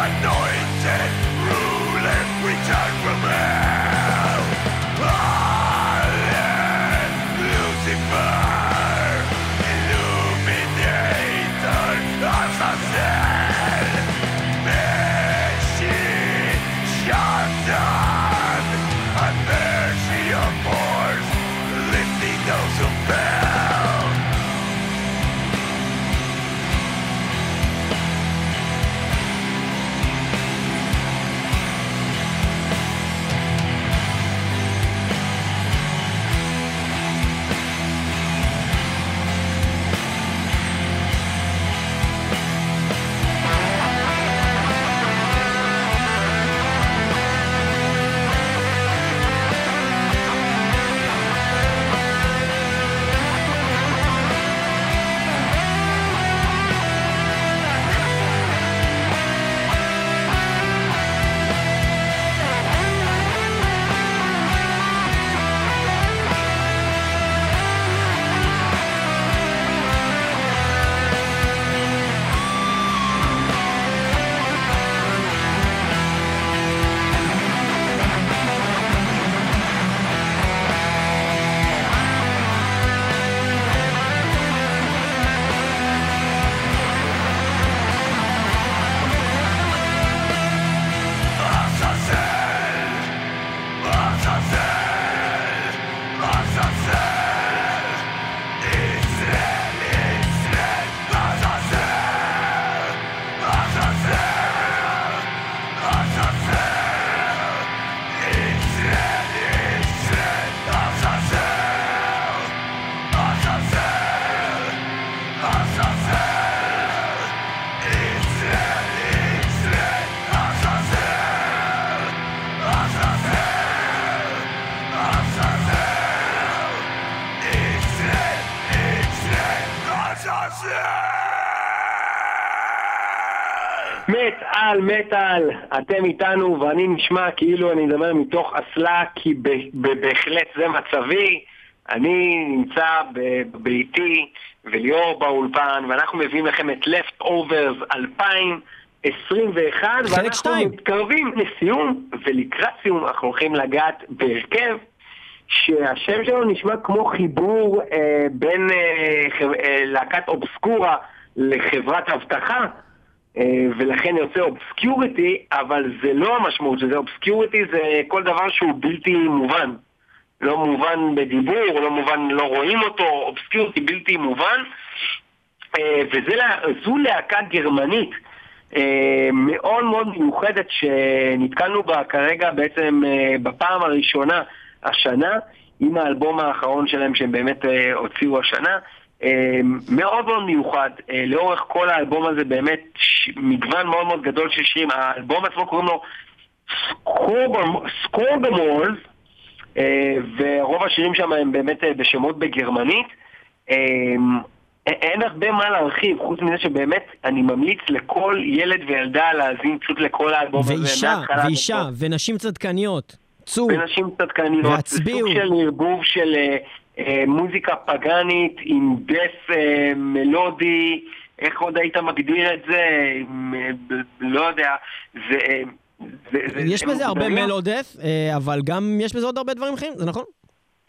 Anointed ruler, return from hell. מטאל, אתם איתנו ואני נשמע כאילו אני מדבר מתוך אסלה כי בהחלט זה מצבי. אני נמצא בביתי וליאור באולפן ואנחנו מביאים לכם את Left Overs 2021 חלק ואנחנו שתיים. מתקרבים לסיום ולקראת סיום אנחנו הולכים לגעת בהרכב שהשם שלו נשמע כמו חיבור אה, בין אה, אה, להקת אובסקורה לחברת אבטחה ולכן יוצא obscurity, אבל זה לא המשמעות של זה, obscurity זה כל דבר שהוא בלתי מובן. לא מובן בדיבור, לא מובן, לא רואים אותו, obscurity בלתי מובן. אה, וזו להקה גרמנית אה, מאוד מאוד מיוחדת שנתקלנו בה כרגע בעצם אה, בפעם הראשונה השנה, עם האלבום האחרון שלהם שהם באמת אה, הוציאו השנה. אה, מאוד מאוד מיוחד, אה, לאורך כל האלבום הזה באמת מגוון מאוד מאוד גדול של שירים, האלבום עצמו קוראים לו סקורגמולס, ורוב השירים שם הם באמת אה, בשמות בגרמנית. אה, אין הרבה מה להרחיב, חוץ מזה שבאמת אני ממליץ לכל ילד וילדה להאזין פשוט לכל האלבום הזה. ואישה, ואישה. ונשים צדקניות. צאו. ונשים צדקניות, והצביעו. סוג של ערבוב של אה, אה, מוזיקה פגאנית עם death אה, מלודי, איך עוד היית מגדיר את זה? אה, לא יודע, זה... אה, זה- זה- יש בזה הרבה melodeath, אה, אבל גם יש בזה עוד הרבה דברים אחרים, זה נכון?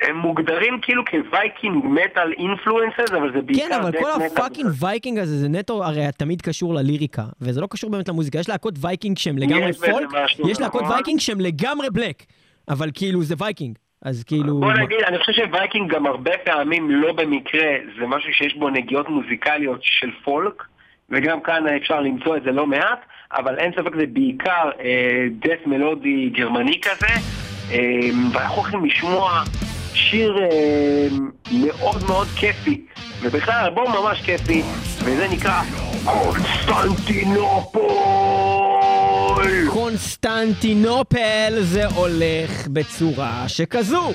הם מוגדרים כאילו כ viking metal influences, אבל זה בעיקר כן, אבל כל. ה fucking viking הזה זה נטו הרי תמיד קשור לליריקה, וזה לא קשור באמת למוזיקה. יש להקות viking שהם לגמרי folk, יש להקות נכון. viking שהם לגמרי black, אבל כאילו זה viking. אז כאילו... בוא נגיד, אני חושב ש viking גם הרבה פעמים לא במקרה, זה משהו שיש בו נגיעות מוזיקליות של folk, וגם כאן אפשר למצוא את זה לא מעט, אבל אין ספק זה בעיקר אה, death מלודי גרמני כזה, אה, ואנחנו הולכים לשמוע שיר אה, מאוד מאוד כיפי, ובכלל אלבום ממש כיפי, וזה נקרא קונסטנטינופול! קונסטנטינופל זה הולך בצורה שכזו.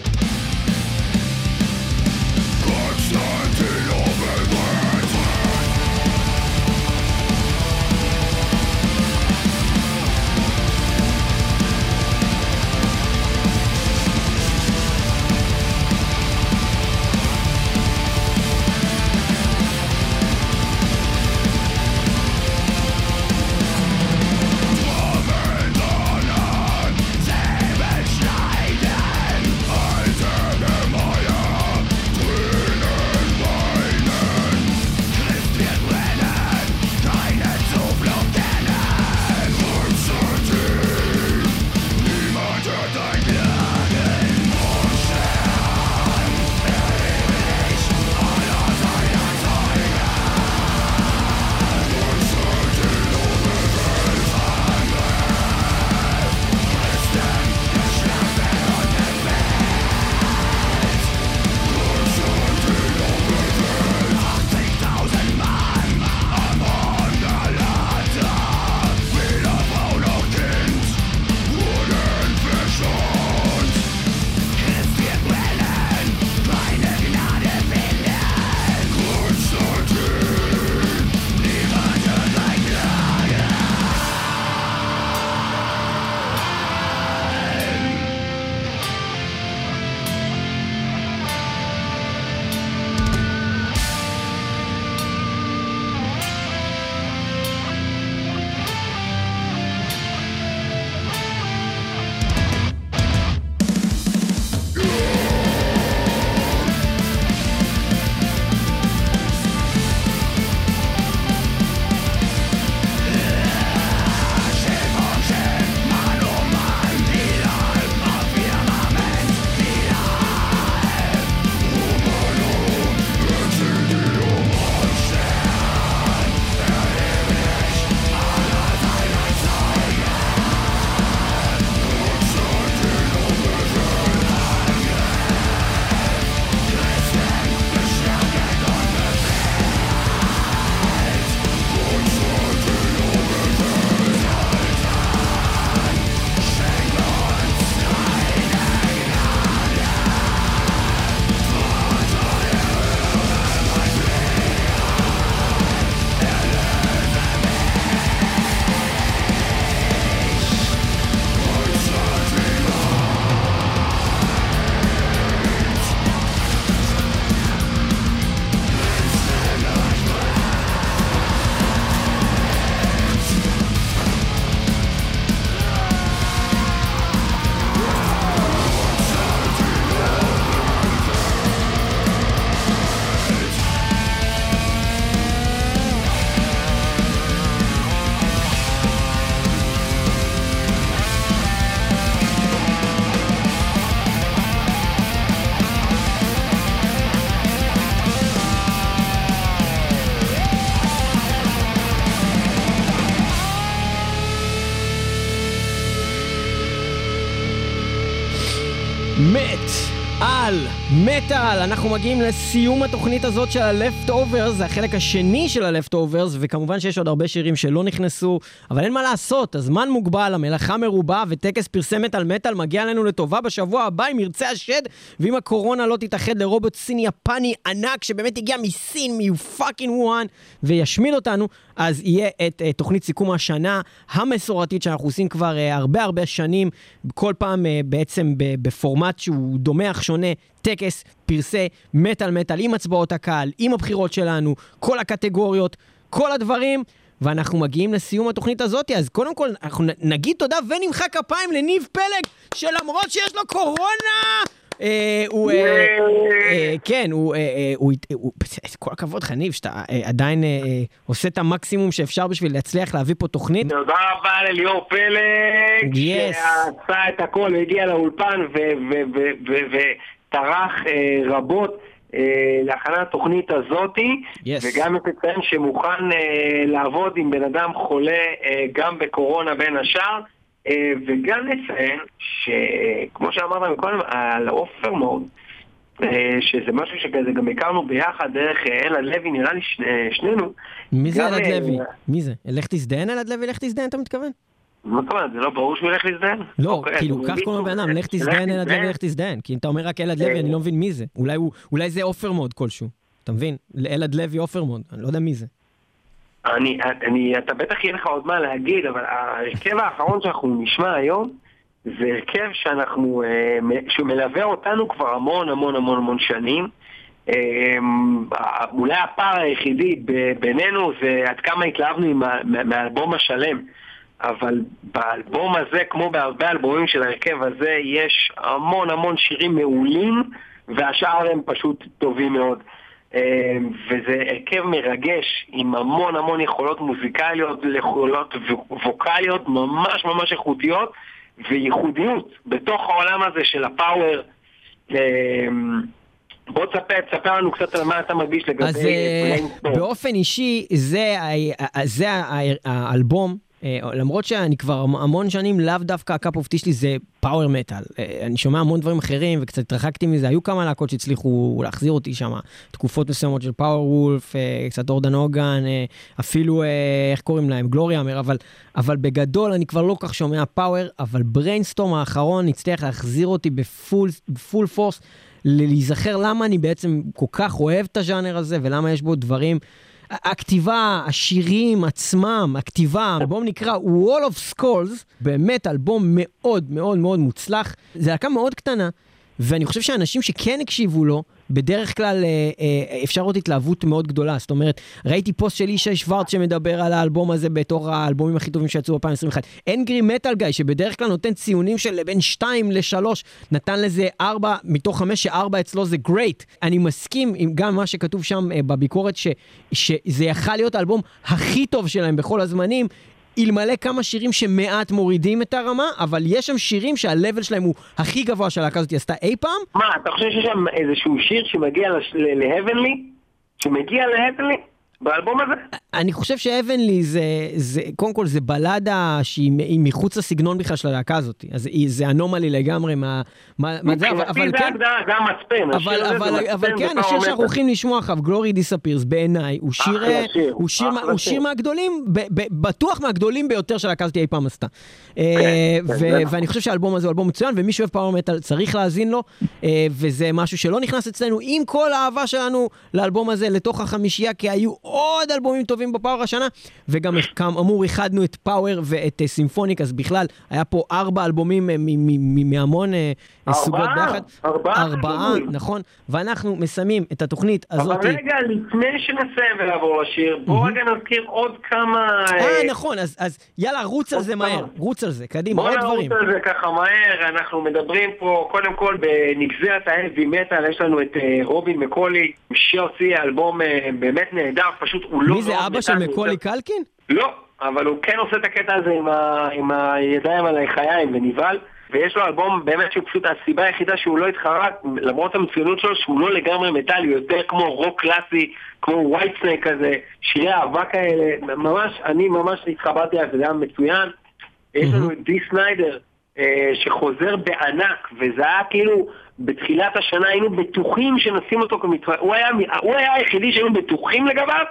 Planeta. Uh, מטאל, אנחנו מגיעים לסיום התוכנית הזאת של ה-Leftovers, זה החלק השני של ה-Leftovers, וכמובן שיש עוד הרבה שירים שלא נכנסו, אבל אין מה לעשות, הזמן מוגבל, המלאכה מרובה, וטקס פרסמת על מטאל מגיע לנו לטובה בשבוע הבא אם ירצה השד, ואם הקורונה לא תתאחד לרובוט סיני יפני ענק שבאמת הגיע מסין, מפאקינג וואן, וישמיד אותנו, אז יהיה את uh, תוכנית סיכום השנה המסורתית שאנחנו עושים כבר uh, הרבה הרבה שנים, כל פעם uh, בעצם בפורמט שהוא דומה אך שונה, טקס, פרסי, מטאל מטאל, עם הצבעות הקהל, עם הבחירות שלנו, כל הקטגוריות, כל הדברים. ואנחנו מגיעים לסיום התוכנית הזאת, אז קודם כל אנחנו נגיד תודה ונמחא כפיים לניב פלג, שלמרות שיש לו קורונה, אה, הוא, אה, אה, כן, הוא, כל הכבוד לך, ניב, שאתה עדיין עושה את המקסימום שאפשר בשביל להצליח להביא פה תוכנית. תודה רבה לליאור פלג, שעשה את הכל, הגיע לאולפן וטרח רבות. להכנת התוכנית הזאתי, yes. וגם לציין שמוכן לעבוד עם בן אדם חולה גם בקורונה בין השאר. אה, וגם נציין שכמו שאמרת מקודם על עופר מוד, אה, שזה משהו שכזה גם הכרנו ביחד דרך אה, אלעד לוי, נראה לי שנינו. מי זה אלעד לוי? מי זה? לך תזדיין אלעד לוי? לך תזדיין אתה מתכוון? מה זאת אומרת? זה לא ברור שהוא ילך להזדיין? לא, אוקיי, כאילו, קח קוראים לבן אדם, לך תזדיין אלעד לוי, לך תזדיין. כי אם אתה אומר רק אלעד לוי, אני לא מבין מי זה. אולי זה עופר מוד כלשהו. אתה מבין? אלעד לוי עופר מוד, אני לא יודע מי זה. אני, אני, אתה בטח יהיה לך עוד מה להגיד, אבל ההרכב האחרון שאנחנו נשמע היום זה הרכב שאנחנו, אה, שהוא מלווה אותנו כבר המון המון המון המון שנים. אה, אולי הפער היחידי בינינו זה עד כמה התלהבנו מהאלבום השלם. אבל באלבום הזה, כמו בהרבה אלבומים של ההרכב הזה, יש המון המון שירים מעולים, והשאר הם פשוט טובים מאוד. אמ, וזה הרכב מרגש עם המון המון יכולות מוזיקליות, יכולות ווקאליות ממש ממש איכותיות וייחודיות בתוך העולם הזה של הפאוור. אמ, בוא תספר, תספר לנו קצת על מה אתה מרגיש לגבי... אז אה, באופן אישי, זה, האלבום למרות שאני כבר המון שנים, לאו דווקא ה cup of tea שלי זה power metal. אה, אני שומע המון דברים אחרים וקצת התרחקתי מזה, היו כמה להקות שהצליחו להחזיר אותי שם, תקופות מסוימות של Powerwolf, אה, קצת Orden Ogan, אפילו, איך קוראים להם, Gloryhammer, אבל, אבל בגדול אני כבר לא כזה שומע power, אבל Brainstorm האחרון הצליח להחזיר אותי ב full, ב full force, להיזכר למה אני בעצם כל כך אוהב את הז'אנר הזה ולמה יש בו דברים. הכתיבה, השירים עצמם, הכתיבה, האלבום נקרא Wall of Skulls, באמת אלבום מאוד מאוד מאוד מוצלח. זו להקה מאוד קטנה, ואני חושב שאנשים שכן הקשיבו לו, בדרך כלל אה, אה, אפשר עוד התלהבות מאוד גדולה. זאת אומרת, ראיתי פוסט של ישי שוורץ שמדבר על האלבום הזה בתור האלבומים הכי טובים שיצאו ב-2021. אנגרי מטאל גיא, שבדרך כלל נותן ציונים של בין 2 ל-3, נתן לזה 4 מתוך 5, ש-4 אצלו זה גרייט. אני מסכים עם גם מה שכתוב שם אה, בביקורת, ש, שזה יכל להיות האלבום הכי טוב שלהם בכל הזמנים. אלמלא כמה שירים שמעט מורידים את הרמה, אבל יש שם שירים שהלבל שלהם הוא הכי גבוה שהלהקה הזאת עשתה אי פעם. מה, אתה חושב שיש שם איזשהו שיר שמגיע להבנלי? שמגיע להבנלי? באלבום הזה? אני חושב שאבנלי זה, זה, קודם כל זה בלדה שהיא מחוץ לסגנון בכלל של הלהקה הזאת. אז היא, זה אנומלי לגמרי מה, מה, מה זה, אבל, אבל כן, זה המצפן, אבל, אבל, אבל כן, השיר שאנחנו הולכים לשמוע עכשיו, Glory Disappears, בעיניי, הוא שיר, הוא שיר, הוא שיר מהגדולים, ב, ב, בטוח מהגדולים ביותר שהלהקה הזאת אי פעם עשתה. אה, כן, כן, ואני חושב שהאלבום הזה הוא אלבום מצוין, ומי שאוהב power metal צריך להאזין לו, אה, וזה משהו שלא נכנס אצלנו, עם כל האהבה שלנו לאלבום הזה לתוך החמישייה, כי היו עוד אלבומים טובים ב power השנה, וגם כאמור איחדנו את power ואת symphonic, אז בכלל היה פה ארבע אלבומים אה, מהמון אה, סוגות ביחד. ארבעה? ארבעה, נכון. ואנחנו מסיימים את התוכנית הזאת. אבל רגע, לפני שנסיים ולעבור לשיר, בואו רגע נזכיר עוד כמה... אה, נכון, אז יאללה, רוץ על זה מהר, רוץ על זה, קדימה, עוד דברים. בואו נרוץ על זה ככה מהר, אנחנו מדברים פה, קודם כל בנגזרת האלבי מטאל, יש לנו את רובין מקולי, שהוציא אלבום באמת נהדר, פשוט הוא לא... מי זה אבא של מקולי קלקין? לא, אבל הוא כן עושה את הקטע הזה עם, ה... עם הידיים על החיים ונבהל. ויש לו אלבום באמת שהוא פשוט הסיבה היחידה שהוא לא התחרה, למרות המצוינות שלו, שהוא לא לגמרי מטאלי, הוא יותר כמו רוק קלאסי, כמו ווייט סנייק כזה, שירי אהבה כאלה, ממש, אני ממש התחברתי על זה, זה היה מצוין. יש לנו את די סניידר, אה, שחוזר בענק, וזה היה כאילו, בתחילת השנה היינו בטוחים שנשים אותו כמצווה, הוא היה, הוא היה היחידי שהיינו בטוחים לגביו,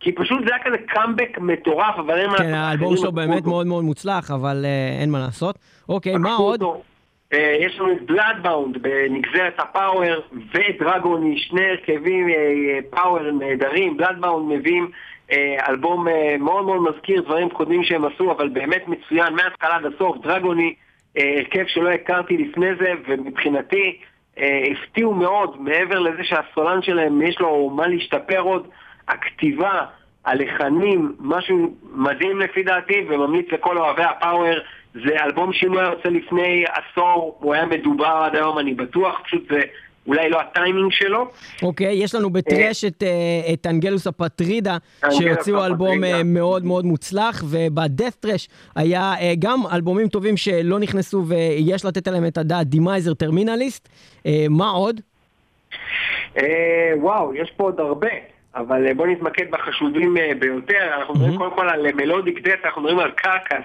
כי פשוט זה היה כזה קאמבק מטורף, אבל אין מה כן, האלבום שלו באמת מאוד מאוד מוצלח, אבל אה, אין מה לעשות. אוקיי, מה עוד? אה, יש לנו את בלאדבאונד בנגזרת הפאוור ודרגוני, שני הרכבים פאוור נהדרים, בלאדבאונד מביאים אלבום מאוד מאוד מזכיר דברים קודמים שהם עשו, אבל באמת מצוין מההתחלה עד הסוף, דרגוני הרכב שלא הכרתי לפני זה, ומבחינתי אה, הפתיעו מאוד, מעבר לזה שהסולן שלהם יש לו מה להשתפר עוד, הכתיבה, הלחנים, משהו מדהים לפי דעתי, וממליץ לכל אוהבי ה power. זה אלבום שאם הוא היה יוצא לפני עשור, הוא היה מדובר עד היום, אני בטוח, פשוט זה אולי לא הטיימינג שלו. אוקיי, יש לנו ב thrash את, אה, את Angelus Apatrida, שהוציאו אלבום אה, מאוד מאוד מוצלח, וב death thrash היה אה, גם אלבומים טובים שלא נכנסו ויש לתת עליהם את הדעת, Demiser Terminalist. מה עוד? וואו, יש פה עוד הרבה. אבל בואו נתמקד בחשובים ביותר, אנחנו מדברים קודם כל על מלודיק דאט, אנחנו מדברים על קרקס.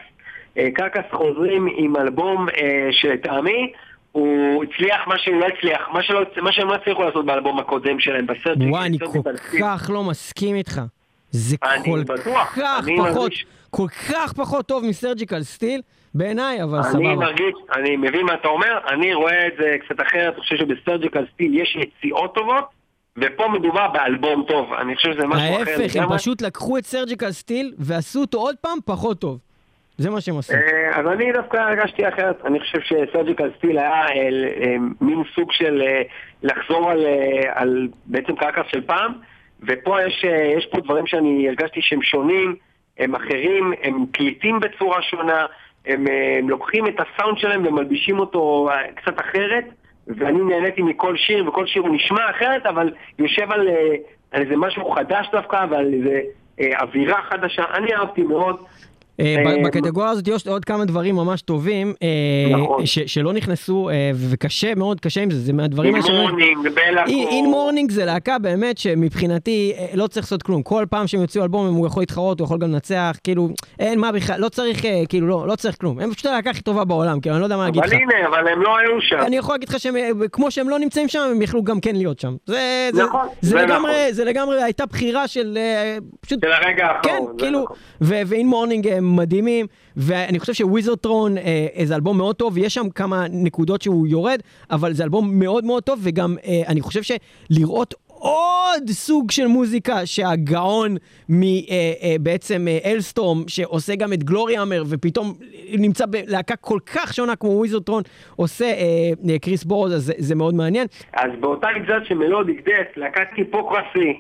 קרקס חוזרים עם אלבום שלטעמי הוא הצליח מה שהוא לא הצליח, מה, שלא, מה שהם לא הצליחו לעשות באלבום הקודם שלהם, בסרט. וואי, אני כל כך לא מסכים איתך. זה כל בטוח, כך פחות, מרגיש... כל כך פחות טוב מסרג'יקל סטיל, בעיניי, אבל אני סבבה. אני מרגיש, אני מבין מה אתה אומר, אני רואה את זה קצת אחרת, אני חושב שב Surgical Steel יש יציאות טובות, ופה מדובר באלבום טוב, אני חושב שזה משהו אחר. ההפך, הם פשוט לקחו את Surgical Steel ועשו אותו עוד פעם פחות טוב. זה מה שהם עושים. אה, אז אני דווקא הרגשתי אחרת. אני חושב ש Surgical Steel היה אה, אה, מין סוג של לחזור על, בעצם Carcass של פעם, ופה יש, פה דברים שאני הרגשתי שהם שונים, הם אחרים, הם קליטים בצורה שונה, הם, לוקחים את הסאונד שלהם ומלבישים אותו קצת אחרת, ואני נהניתי מכל שיר, וכל שיר הוא נשמע אחרת, אבל יושב על איזה משהו חדש דווקא, ועל איזה אווירה חדשה. אני אהבתי מאוד. אה, אה, בקטגוריה הזאת יש עוד כמה דברים ממש טובים, אה, נכון. שלא נכנסו, וקשה מאוד, קשה עם זה, זה מהדברים האלה. In Mourning, בלאקו. In Mourning זה להקה באמת שמבחינתי לא צריך לעשות כלום. כל פעם שהם יוציאו אלבום הוא יכול להתחרות, הוא יכול גם לנצח, כאילו, אין מה בכלל, לא צריך, כאילו, לא, לא צריך כלום. הם פשוט הלהקה הכי טובה בעולם, כאילו, אני לא יודע מה להגיד לך. אבל הנה, אבל הם לא היו שם. אני יכול להגיד לך שכמו שהם לא נמצאים שם, הם יכלו גם כן להיות שם. זה, נכון, זה לגמרי, זה לגמרי הייתה בחירה של, פשוט, של הרגע האחרון. כן, כאילו. ו In Mourning מדהימים, ואני חושב ש Wizardthrone אה, זה אלבום מאוד טוב, ויש שם כמה נקודות שהוא יורד, אבל זה אלבום מאוד מאוד טוב, וגם אה, אני חושב שלראות עוד סוג של מוזיקה שהגאון מבעצם אה, אה, אלסטורם, שעושה גם את גלורי אמר, ופתאום נמצא בלהקה כל כך שונה כמו וויזרטרון, עושה אה, קריס בורוז, אז זה, זה מאוד מעניין. אז באותה גזרת שמלודיק דט, להקת היפוקרסי,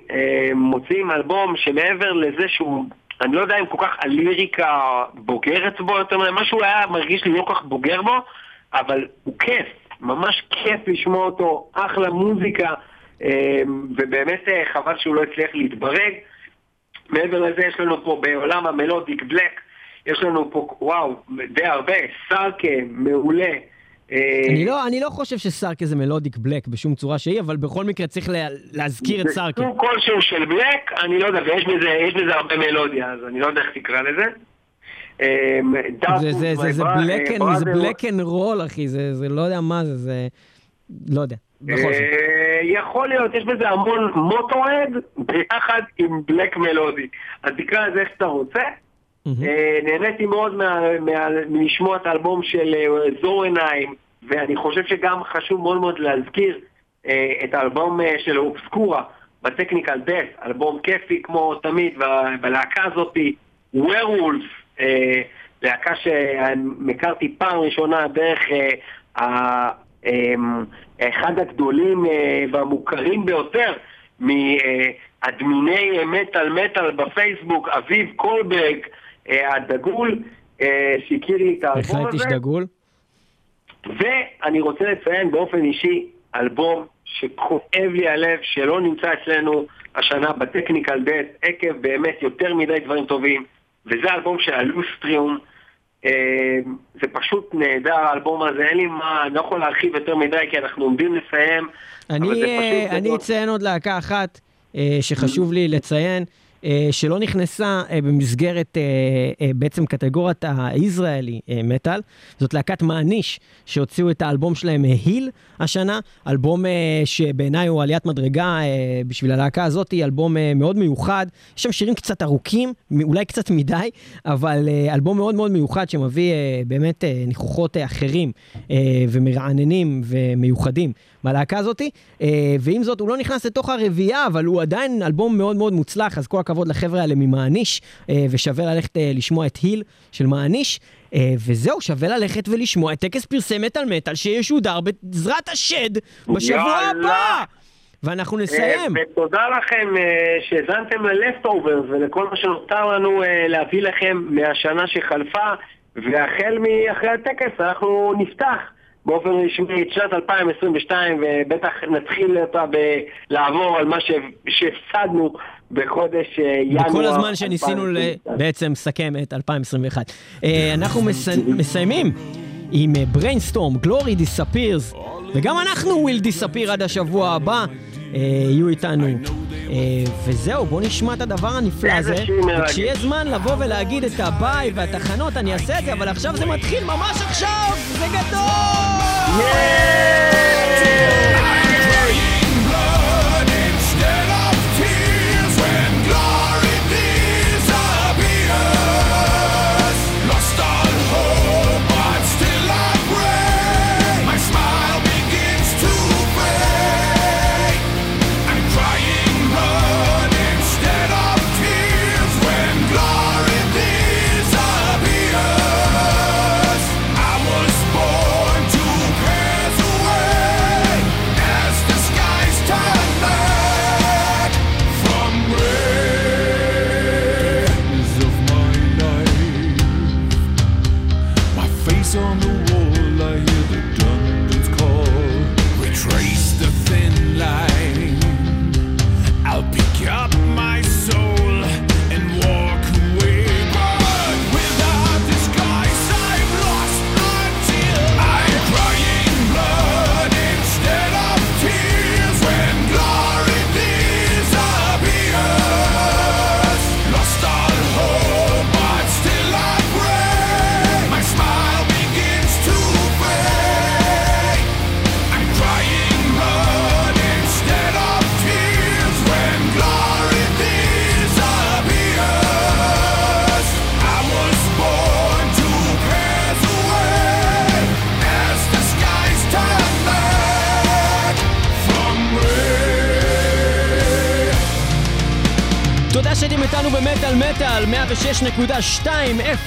מוצאים אלבום שמעבר לזה שהוא אני לא יודע אם כל כך הליריקה בוגרת בו יותר מדי, משהו היה מרגיש לי לא כל כך בוגר בו, אבל הוא כיף, ממש כיף לשמוע אותו, אחלה מוזיקה, אמ, ובאמת אה, חבל שהוא לא הצליח להתברג. מעבר לזה יש לנו פה בעולם ה melodic black, יש לנו פה, וואו, די הרבה, Sarke, מעולה. אני לא, אני לא חושב ש Sarke זה melodic black בשום צורה שהיא, אבל בכל מקרה צריך לה, להזכיר את Sarke. סוג כלשהו של black, אני לא יודע, ויש בזה, בזה הרבה מלודיה, אז אני לא יודע איך תקרא לזה. אמ, זה, זה, זה, זה black and roll, אחי, זה, זה לא יודע מה זה, זה... לא יודע, בכל זאת. אה, יכול להיות, יש בזה המון מוטו-אד ביחד עם בלק מלודי. אז תקרא לזה איך שאתה רוצה. אה, נהניתי מאוד מלשמוע את האלבום של אה, זור עיניים, ואני חושב שגם חשוב מאוד מאוד להזכיר אה, את האלבום של אובסקורה בטכניקל דף, אלבום כיפי כמו תמיד, בלהקה הזאתי, ווירולף, להקה שהכרתי פעם ראשונה דרך אחד הגדולים והמוכרים ביותר מאדמיני מטאל מטאל בפייסבוק, אביב קולברג, הדגול, אה, שהכיר לי את האלבום הזה. בהחלט איש דגול. ואני רוצה לציין באופן אישי אלבום שכואב לי הלב, שלא נמצא אצלנו השנה בטכניקל דט, עקב באמת יותר מדי דברים טובים, וזה אלבום של הלוסטריום. אה, זה פשוט נהדר האלבום הזה, אין לי מה, אני לא יכול להרחיב יותר מדי כי אנחנו עומדים לסיים. אני, אני אציין עוד להקה אחת שחשוב לי לציין. אה, שלא נכנסה אה, במסגרת אה, בעצם קטגוריית הישראלי מטאל. זאת להקת מעניש, שהוציאו את האלבום שלהם היל השנה, אלבום שבעיניי הוא עליית מדרגה בשביל הלהקה הזאת, אלבום מאוד מיוחד. יש שם שירים קצת ארוכים, אולי קצת מדי, אבל אלבום מאוד מאוד מיוחד שמביא באמת ניחוחות אחרים ומרעננים ומיוחדים בלהקה הזאת. ועם זאת, הוא לא נכנס לתוך הרביעייה, אבל הוא עדיין אלבום מאוד מאוד מוצלח, אז כל הכבוד לחבר'ה האלה ממעניש, אה, ושווה ללכת אה, לשמוע את היל של מעניש. אה, וזהו, שווה ללכת ולשמוע את טקס פרסי מטאל מטאל שישודר בעזרת השד בשבוע. הבא. ואנחנו נסיים. ותודה לכם שהאזנתם ל-Leftovers ולכל מה שנותר לנו להביא לכם מהשנה שחלפה והחל מאחרי הטקס אנחנו נפתח באופן רשמי את שנת 2022 ובטח נתחיל אותה בלעבור על מה שהפסדנו בחודש אה, ינואר. בכל הזמן שניסינו ל- 2022. בעצם לסכם את 2021. אה, אנחנו מס- מסיימים עם brainstorm, Glory Disappears, וגם אנחנו will disappear עד השבוע הבא. אה, יהיו איתנו. וזהו, בואו נשמע את הדבר הנפלא הזה. וכשיהיה זמן לבוא ולהגיד את הביי והתחנות, אני אעשה את זה, אבל עכשיו זה מתחיל ממש עכשיו! זה גדול! מטאל 106.2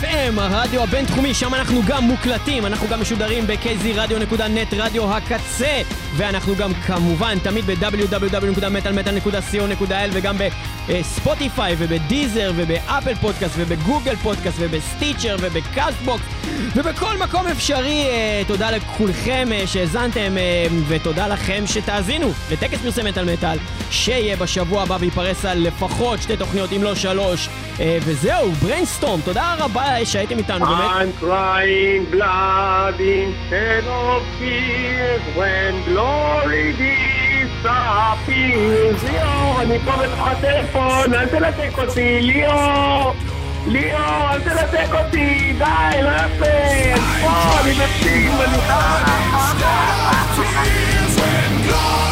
FM, הרדיו הבינתחומי, שם אנחנו גם מוקלטים, אנחנו גם משודרים ב-kzradio.net, רדיו הקצה, ואנחנו גם כמובן תמיד ב- www.metalmetal.co.il וגם בספוטיפיי ובדיזר ובאפל פודקאסט ובגוגל פודקאסט ובסטיצ'ר ובקאסטבוקס ובכל מקום אפשרי. אה, תודה לכולכם אה, שהאזנתם אה, ותודה לכם שתאזינו לטקס פרסי מטאל מטאל שיהיה בשבוע הבא וייפרס על לפחות שתי תוכניות אם לא שלוש וזהו, Brainstorm, תודה רבה שהייתם איתנו באמת. I'm crying blood instead of tears when glory disappears. ליאור, אני פה בתוך הטלפון, אל תנתק אותי, ליאור! ליאור, אל תנתק אותי, די, לא יפה! אני פה, אני בפנים, אני... Instead of tears